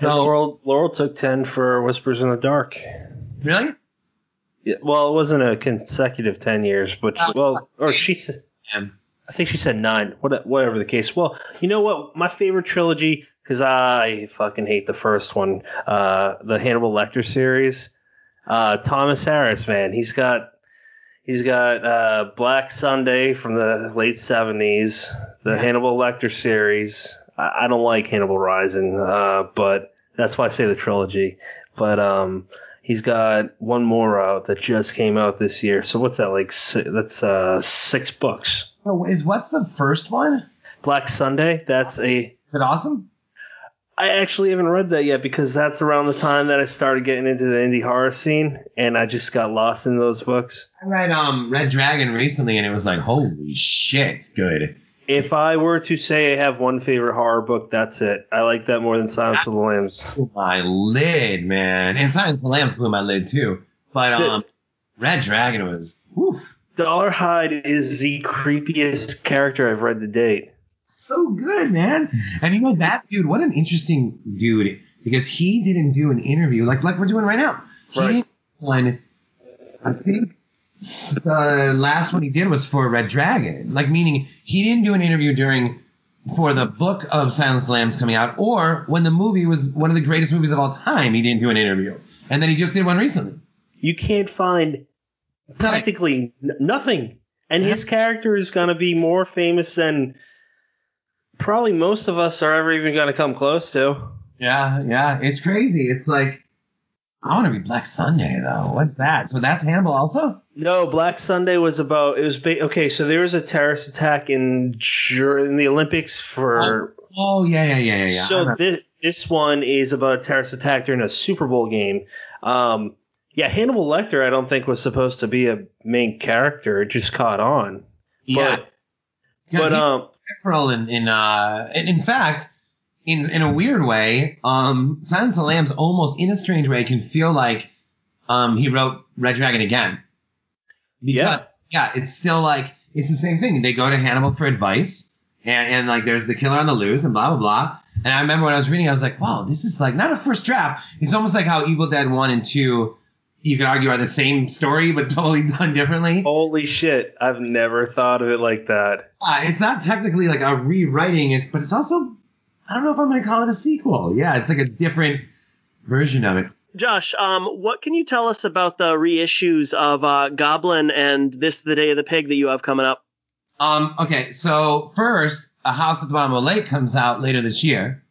A: And Laurel Laurel took ten for Whispers in the Dark.
B: Really?
A: Yeah, well, it wasn't a consecutive ten years, but well, or she said. I think she said nine. What, whatever the case. Well, you know what? My favorite trilogy, because I fucking hate the first one, uh, the Hannibal Lecter series. Uh, Thomas Harris, man, he's got he's got uh, Black Sunday from the late seventies, the
B: Yeah.
A: Hannibal Lecter series. I, I don't like Hannibal Rising, uh, but that's why I say the trilogy. But um, he's got one more out that just came out this year. So what's that like? Si- that's uh, six books.
B: Oh, is what's the first one?
A: Black Sunday. That's a.
B: Is it awesome?
A: I actually haven't read that yet because that's around the time that I started getting into the indie horror scene, and I just got lost in those books.
B: I read um Red Dragon recently, and it was like, holy shit, it's good.
A: If I were to say I have one favorite horror book, that's it. I like that more than Silence of the Lambs.
B: Blew my lid, man. And Silence of the Lambs blew my lid too. But um, Red Dragon was, woof,
A: Dolarhyde is the creepiest character I've read to date.
B: so good, man. And you know that dude, what an interesting dude, because he didn't do an interview like like we're doing right now. He
A: Right.
B: did one. I think the last one he did was for Red Dragon, like meaning he didn't do an interview during for the book of Silence of Lambs coming out, or when the movie was one of the greatest movies of all time. He didn't do an interview, and then he just did one recently.
A: You can't find practically n- nothing. And
B: Yeah.
A: his character is going to be more famous than probably most of us are ever even going to come close to.
B: Yeah, yeah, it's crazy. It's like I want to be Black Sunday though. What's that? So that's Hannibal also.
A: No, Black Sunday was about it was ba- okay. So there was a terrorist attack in in the Olympics for
B: Oh yeah, yeah, yeah, yeah. yeah.
A: So this this one is about a terrorist attack during a Super Bowl game. Um, yeah, Hannibal Lecter I don't think was supposed to be a main character. It just caught on.
B: yeah,
A: But but um
B: in in uh in, in fact in in a weird way um Silence of the Lambs almost in a strange way can feel like um he wrote Red Dragon again. Because,
A: Yeah.
B: yeah it's still like it's the same thing. They go to Hannibal for advice and and like there's the killer on the loose and blah blah blah. And I remember when I was reading I was like wow this is like not a first draft. It's almost like how Evil Dead 1 and 2 you could argue are the same story but totally done differently.
A: Holy shit, I've never thought of it like that.
B: uh, it's not technically like a rewriting, it's but it's also I don't know if I'm gonna call it a sequel. Yeah, it's like a different version of it.
C: Josh, um, what can you tell us about the reissues of uh, Goblin and This the Day of the Pig that you have coming up?
B: Um, okay, so first, A House at the Bottom of a Lake comes out later this year,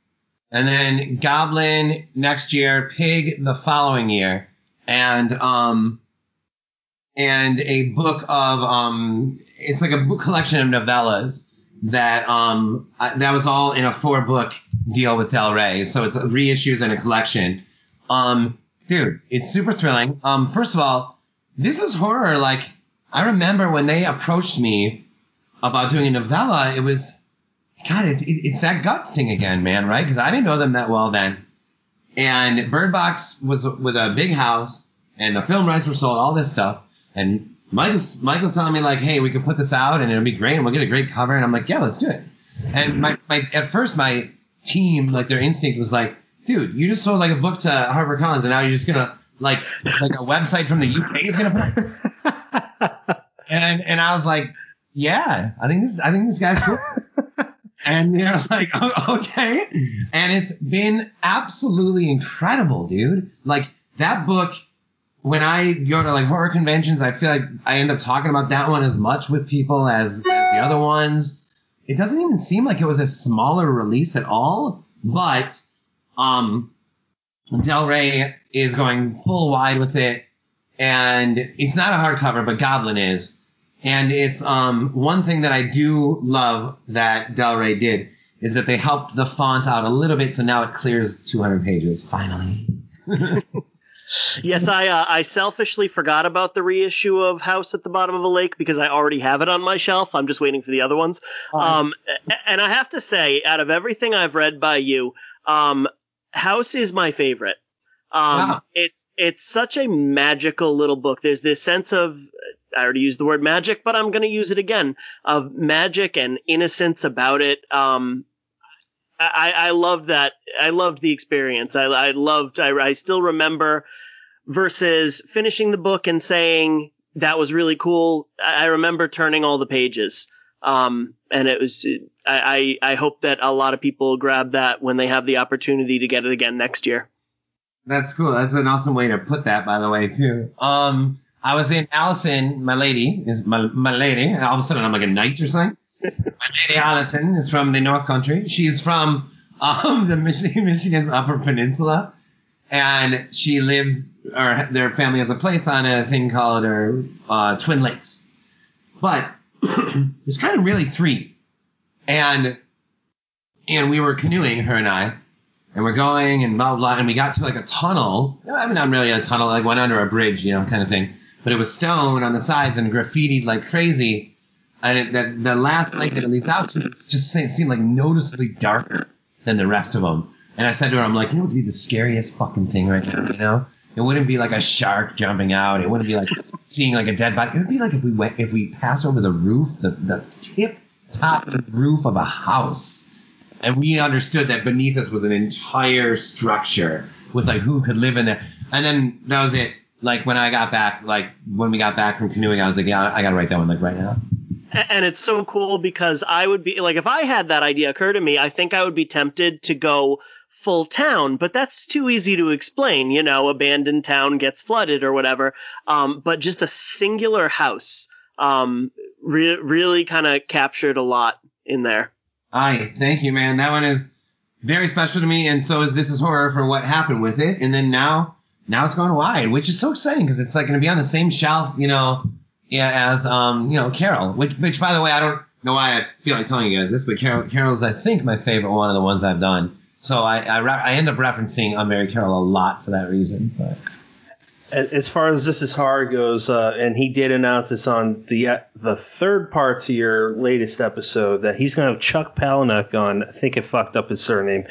B: and then Goblin next year, Pig the following year, and um, and a book of um, it's like a book collection of novellas that um that was all in a four book deal with Del Rey, so it's reissues and a collection. Um, dude, it's super thrilling. Um, first of all, this is horror. Like I remember when they approached me about doing a novella, it was God, it's it, it's that gut thing again, man, right? Because I didn't know them that well then. And Bird Box was with a big house, and the film rights were sold, all this stuff. And Michael's Michael's telling me like, hey, we can put this out, and it'll be great, and we'll get a great cover. And I'm like, yeah, let's do it. And my, my at first my team, like their instinct was like, dude, you just sold like a book to HarperCollins, and now you're just gonna like like a website from the UK is gonna put. and and I was like, yeah, I think this I think this guy's cool. and they're like, oh, okay. And it's been absolutely incredible, dude. Like that book. When I go to like horror conventions, I feel like I end up talking about that one as much with people as, as the other ones. It doesn't even seem like it was a smaller release at all, but um, Del Rey is going full wide with it, and it's not a hardcover, but Goblin is. And it's um one thing that I do love that Del Rey did is that they helped the font out a little bit, so now it clears 200 pages finally.
C: yes, I uh, I selfishly forgot about the reissue of House at the Bottom of a Lake because I already have it on my shelf. I'm just waiting for the other ones. Um, and I have to say, out of everything I've read by you, um, House is my favorite. Um,
B: Wow.
C: it's it's such a magical little book. There's this sense of I already used the word magic, but I'm going to use it again of magic and innocence about it. Um, I, I loved that. I loved the experience. I, I loved. I, I still remember versus finishing the book and saying that was really cool. I, I remember turning all the pages. Um, and it was. I, I I hope that a lot of people grab that when they have the opportunity to get it again next year.
B: That's cool. That's an awesome way to put that, by the way, too. Um, I was in Allison, my lady, is my, my lady, and all of a sudden I'm like a knight or something. my lady Allison is from the North Country. She's from um, the Michigan, Michigan's Upper Peninsula, and she lives, or their family has a place on a thing called uh, Twin Lakes. But there's kind of really three, and and we were canoeing, her and I, and we're going and blah blah, blah and we got to like a tunnel. I mean, not really a tunnel, like went under a bridge, you know, kind of thing. But it was stone on the sides and graffitied like crazy. And it, that the last lake that it leads out to just seemed like noticeably darker than the rest of them. And I said to her, I'm like, you know would be the scariest fucking thing right now, you know? It wouldn't be like a shark jumping out. It wouldn't be like seeing like a dead body. It would be like if we went, if we passed over the roof, the, the tip top roof of a house and we understood that beneath us was an entire structure with like who could live in there. And then that was it. Like when I got back, like when we got back from canoeing, I was like, yeah, I gotta write that one like right now.
C: And it's so cool because I would be like, if I had that idea occur to me, I think I would be tempted to go full town, but that's too easy to explain. You know, abandoned town gets flooded or whatever. Um, but just a singular house, um, re- really kind of captured a lot in there.
B: Aye, thank you, man. That one is very special to me, and so is This Is Horror for what happened with it. And then now, now it's going wide, which is so exciting because it's like going to be on the same shelf, you know, yeah, as um, you know, Carol. Which, which by the way, I don't know why I feel like telling you guys this, but Carol, Carol's I think my favorite one of the ones I've done. So I I, I end up referencing Unbury Carol a lot for that reason. But
A: As far as this is horror goes, uh, and he did announce this on the uh, the third part to your latest episode that he's gonna have Chuck Palahniuk on. I think it fucked up his surname.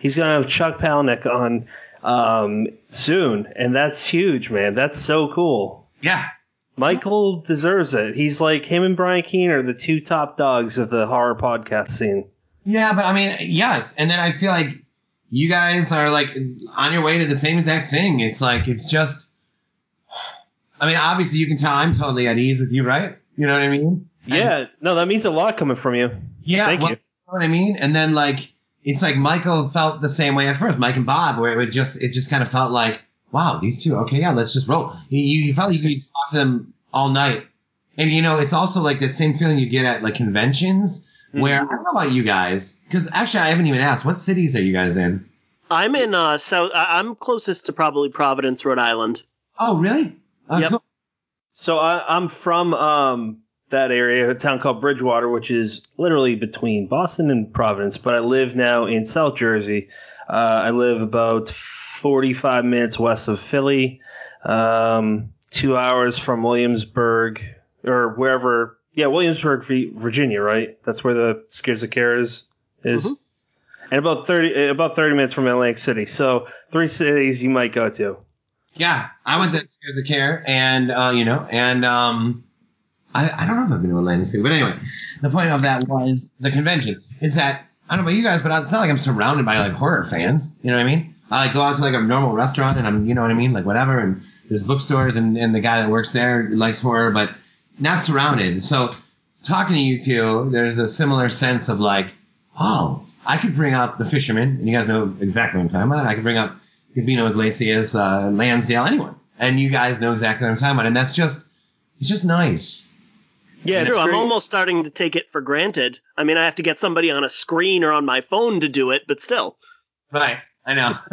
A: He's gonna have Chuck Palahniuk on um, soon, and that's huge, man. That's so cool.
B: yeah,
A: Michael deserves it. He's like him and Brian Keene are the two top dogs of the horror podcast scene.
B: Yeah, but I mean, yes. And then I feel like you guys are like on your way to the same exact thing. It's like, it's just, I mean, obviously you can tell I'm totally at ease with you, right? You know what I mean?
A: Yeah, no, that means a lot coming from you.
B: Yeah.
A: Thank
B: well,
A: you.
B: know what I mean? And then like, it's like Michael felt the same way at first, Mike and Bob, where it would just, it just kind of felt like, wow, these two, okay, yeah, let's just roll. You, you felt like you could talk to them all night. And you know, it's also like that same feeling you get at like conventions where, I don't know about you guys, because actually I haven't even asked, what cities are you guys in?
C: I'm in uh, South. I- I'm closest to probably Providence, Rhode Island.
B: Oh, really? Oh,
C: Yep.
B: cool.
A: So I, I'm from um, that area, a town called Bridgewater, which is literally between Boston and Providence. But I live now in South Jersey. Uh, I live about 45 minutes west of Philly, um, two hours from Williamsburg or wherever. Yeah, Williamsburg, Virginia, right? That's where the Scares That Care is. is.
C: Mhm.
A: And about 30 about 30 minutes from Atlantic City. So three cities you might go to.
B: Yeah, I went to Scares That Care, and uh, you know, and um, I, I don't know if I've been to Atlantic City, but anyway, the point of that was the convention is that I don't know about you guys, but it's not like I'm surrounded by like horror fans. You know what I mean? I like go out to like a normal restaurant, and I'm, you know what I mean, like whatever, and there's bookstores, and and the guy that works there likes horror, but not surrounded. So talking to you two, there's a similar sense of like, oh, I could bring up the fisherman, and you guys know exactly what I'm talking about. I could bring up Gabino Iglesias, uh, Lansdale, anyone. And you guys know exactly what I'm talking about. And that's just, it's just nice.
A: Yeah,
C: True. I'm almost starting to take it for granted. I mean, I have to get somebody on a screen or on my phone to do it, but still.
B: Right. I know.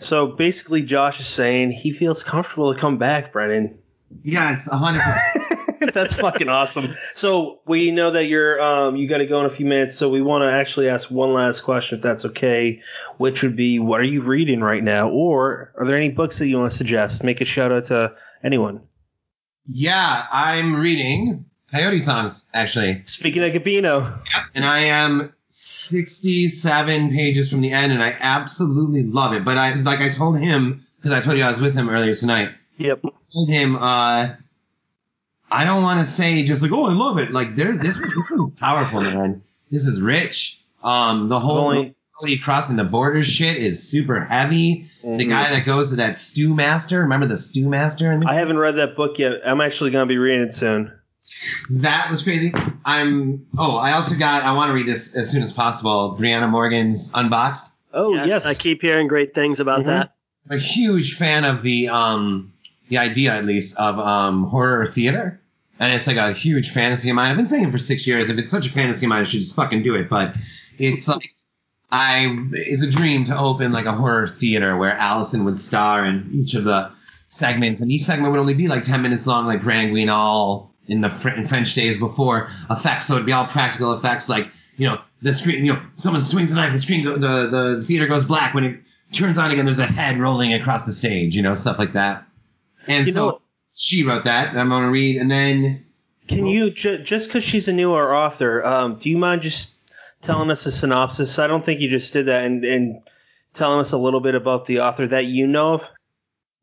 A: So basically, Josh is saying he feels comfortable to come back, Brennan.
B: yes, 100%.
A: That's fucking awesome. So we know that you're um you got to go in a few minutes. So we want to actually ask one last question, if that's okay, which would be, what are you reading right now, or are there any books that you want to suggest? Make a shout out to anyone.
B: Yeah, I'm reading Coyote Songs actually,
A: Speaking of Gabino,
B: and I am 67 pages from the end, and I absolutely love it. But I like I told him because I told you I was with him earlier tonight.
A: yep,
B: told him, uh, I don't want to say just like, oh, I love it. Like, there, this, this is powerful, man. This is rich. Um, the whole
A: Only-
B: Cody crossing the border shit is super heavy. The
A: Mhm.
B: guy that goes to that stew master, remember the stew master? In this?
A: I haven't read that book yet. I'm actually gonna be reading it soon.
B: that was crazy. I'm. Oh, I also got. I want to read this as soon as possible. Brianna Morgan's Unboxed.
A: Oh
C: yes,
A: yes,
C: I keep hearing great things about
A: Mhm.
C: that.
B: I'm a huge fan of the um the idea at least of um horror theater. And it's like a huge fantasy of mine. I've been saying it for six years. If it's such a fantasy of mine, I should just fucking do it. But it's like I it's a dream to open like a horror theater where Allison would star in each of the segments, and each segment would only be like ten minutes long, like Grand Guignol in the Fr- in French days before effects. So it'd be all practical effects, like you know the screen, you know, someone swings a knife, the screen, go, the the theater goes black when it turns on again. There's a head rolling across the stage, you know, stuff like that. And
A: You
B: so she wrote that. I'm gonna read, and then
A: Can you ju- just because she's a newer author? Um, do you mind just telling us a synopsis? I don't think you just did that, and, and telling us a little bit about the author that you know of.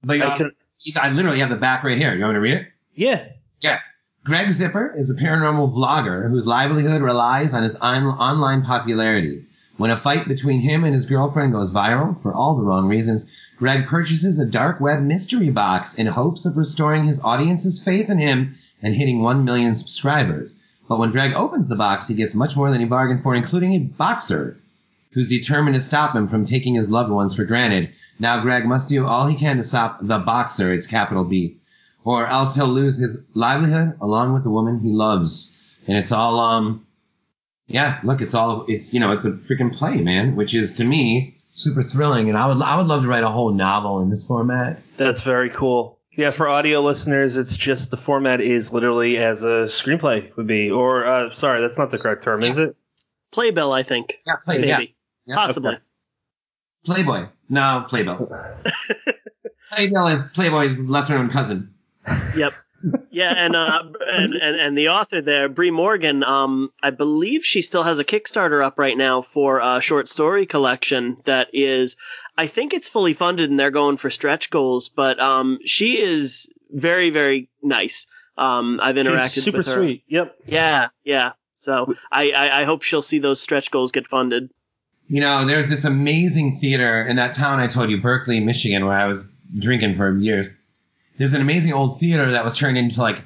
B: but
A: I can,
B: I literally have the back right here. You want me to read it?
A: yeah.
B: Yeah. Greg Zipper is a paranormal vlogger whose livelihood relies on his on- online popularity. When a fight between him and his girlfriend goes viral for all the wrong reasons, Greg purchases a dark web mystery box in hopes of restoring his audience's faith in him and hitting 1 million subscribers. But when Greg opens the box, he gets much more than he bargained for, including a boxer who's determined to stop him from taking his loved ones for granted. Now Greg must do all he can to stop the boxer, it's capital B or else he'll lose his livelihood along with the woman he loves. And it's all, um, yeah, look, it's all, it's, you know, it's a freaking play, man, which is to me super thrilling. And I would, I would love to write a whole novel in this format.
A: That's very cool. Yeah, for audio listeners, it's just the format is literally as a screenplay would be, or uh, sorry, that's not the correct term, is it?
C: Playbill, I think.
B: Yeah, play,
C: Maybe.
B: yeah, yeah,
C: Possibly.
A: okay.
B: Playboy. No, Playbill. Playbill is Playboy's lesser known cousin.
C: Yep. Yeah, and, uh, and and and the author there, Bree Morgan, um, I believe she still has a Kickstarter up right now for a short story collection that is, I think it's fully funded and they're going for stretch goals, but um, she is very very nice. Um, I've interacted
A: She's super
C: with her.
A: Super sweet. Yep.
C: Yeah, yeah. So I, I I hope she'll see those stretch goals get funded.
B: You know, there's this amazing theater in that town I told you, Berkley, Michigan, where I was drinking for years. There's an amazing old theater that was turned into like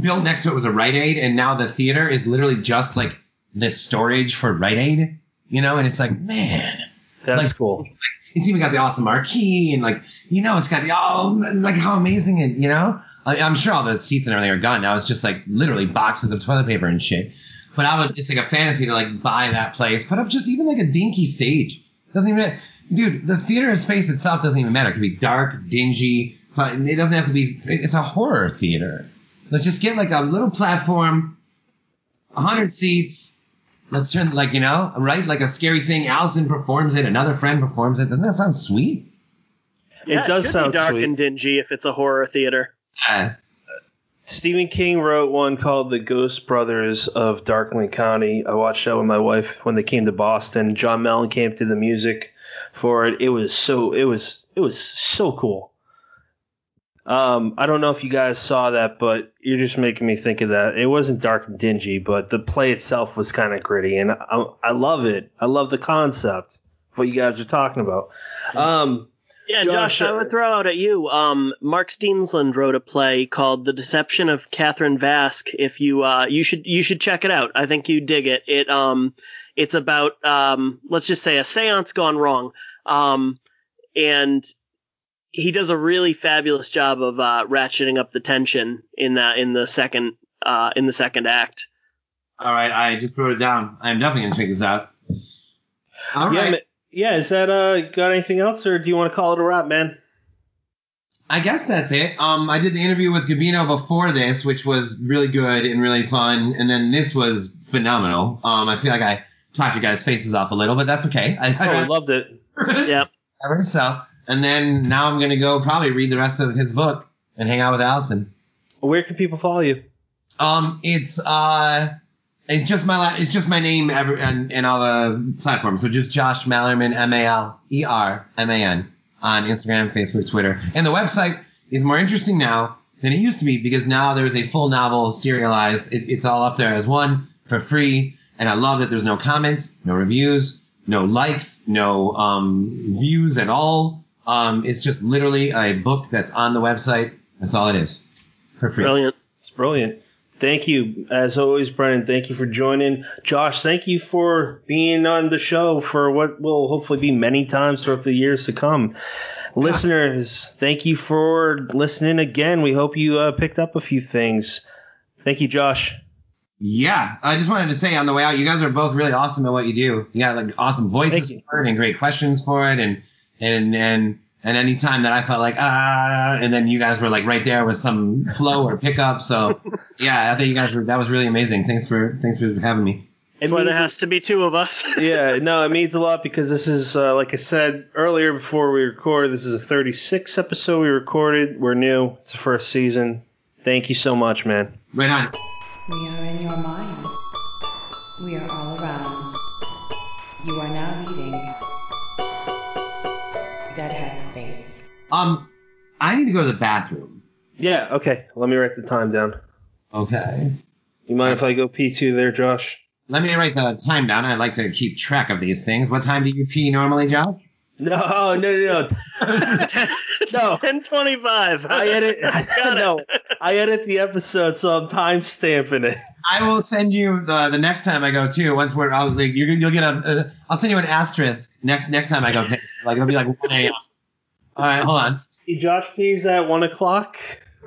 B: built next to it was a Rite Aid, and now the theater is literally just like the storage for Rite Aid. You know, and it's like, man,
A: That's
B: Like-
A: cool.
B: it's even got the awesome marquee and like, you know, it's got the oh, like how amazing it, you know. I, I'm sure all the seats and everything are gone now. It's just like literally boxes of toilet paper and shit. But I would, it's like a fantasy to like buy that place, put up just even like a dinky stage. Doesn't even, dude, the theater space itself doesn't even matter. It could be dark, dingy, but it doesn't have to be. It's a horror theater. Let's just get like a little platform, a hundred seats. Let's turn like you know, right? Like a scary thing. Allison performs it. Another friend performs it. Doesn't that sound sweet?
C: Yeah,
A: it does
C: should
A: sound
C: be dark
A: sweet.
C: and dingy if it's a horror theater.
B: Uh,
A: Stephen King wrote one called The Ghost Brothers of Darkling County. I watched that with my wife when they came to Boston. John Mellon did the music for it. It was so it was it was so cool. Um, I don't know if you guys saw that, but you're just making me think of that. It wasn't dark and dingy, but the play itself was kind of gritty, and I, I love it. I love the concept of what you guys are talking about. Um,
C: Yeah,
A: Josh,
C: Josh, I would throw out at you. Um, Mark Steensland wrote a play called "The Deception of Catherine Vask." If you uh, you should you should check it out. I think you dig it. It um, it's about um, let's just say a séance gone wrong. Um, and he does a really fabulous job of uh, ratcheting up the tension in that in the second uh, in the second act.
B: all right, I just wrote it down. I'm definitely gonna check this out. All
A: yeah,
B: right.
A: ma- yeah. Is that uh got anything else, or do you want to call it a wrap, man?
B: I guess that's it. Um, I did the interview with Gabino before this, which was really good and really fun, and then this was phenomenal. Um, I feel like I talked your guys' faces off a little, but that's okay. I,
A: Oh,
B: I
A: I loved it.
C: Yep.
B: Ever so. And then now I'm gonna go probably read the rest of his book and hang out with Allison.
A: Where can people follow you?
B: Um, it's uh, it's just my la- it's just my name ever and in all the platforms. So just Josh Malerman, M A L E R M A N on Instagram, Facebook, Twitter, and the website is more interesting now than it used to be because now there's a full novel serialized. It, it's all up there as one for free, and I love that there's no comments, no reviews, no likes, no um, views at all. Um, it's just literally a book that's on the website. That's all it is for free.
C: Brilliant.
A: It's brilliant. Thank you, as always, Brennan. Thank you for joining. Josh, thank you for being on the show for what will hopefully be many times throughout the years to come. Listeners, thank you for listening again. We hope you uh, picked up a few things. Thank you, Josh.
B: Yeah, I just wanted to say on the way out, you guys are both really awesome at what you do. You got like awesome voices for it and great questions for it, and and and and any time that I felt like ah, and then you guys were like right there with some flow or pickup. So yeah, I think you guys were that was really amazing. Thanks for thanks for having me.
C: That's why there has to be two of us.
A: yeah, no, it means a lot because this is, uh, like I said earlier before we record, this is a 36 episode we recorded. We're new. It's the first season. Thank you so much, man.
B: Right on.
D: We are in your mind. We are all around. You are now leaving
B: Um, I need to go to the bathroom.
A: Yeah, okay. Let me write the time down.
B: Okay.
A: You mind if I go P2 there, Josh?
B: Let me write the time down. I like to keep track of these things. What time do you pee normally, Josh?
A: No, no, no, no. No.
C: 1025.
A: I edit.
C: Got
A: no,
C: it.
A: I edit the episode, so I'm time stamping it.
B: I will send you the the next time I go too. Once we're, I'll like you're, you'll get a, a. I'll send you an asterisk next next time I go. Like it'll be like 1 a.m. All right, hold on.
A: Josh pees at uh, 1 o'clock.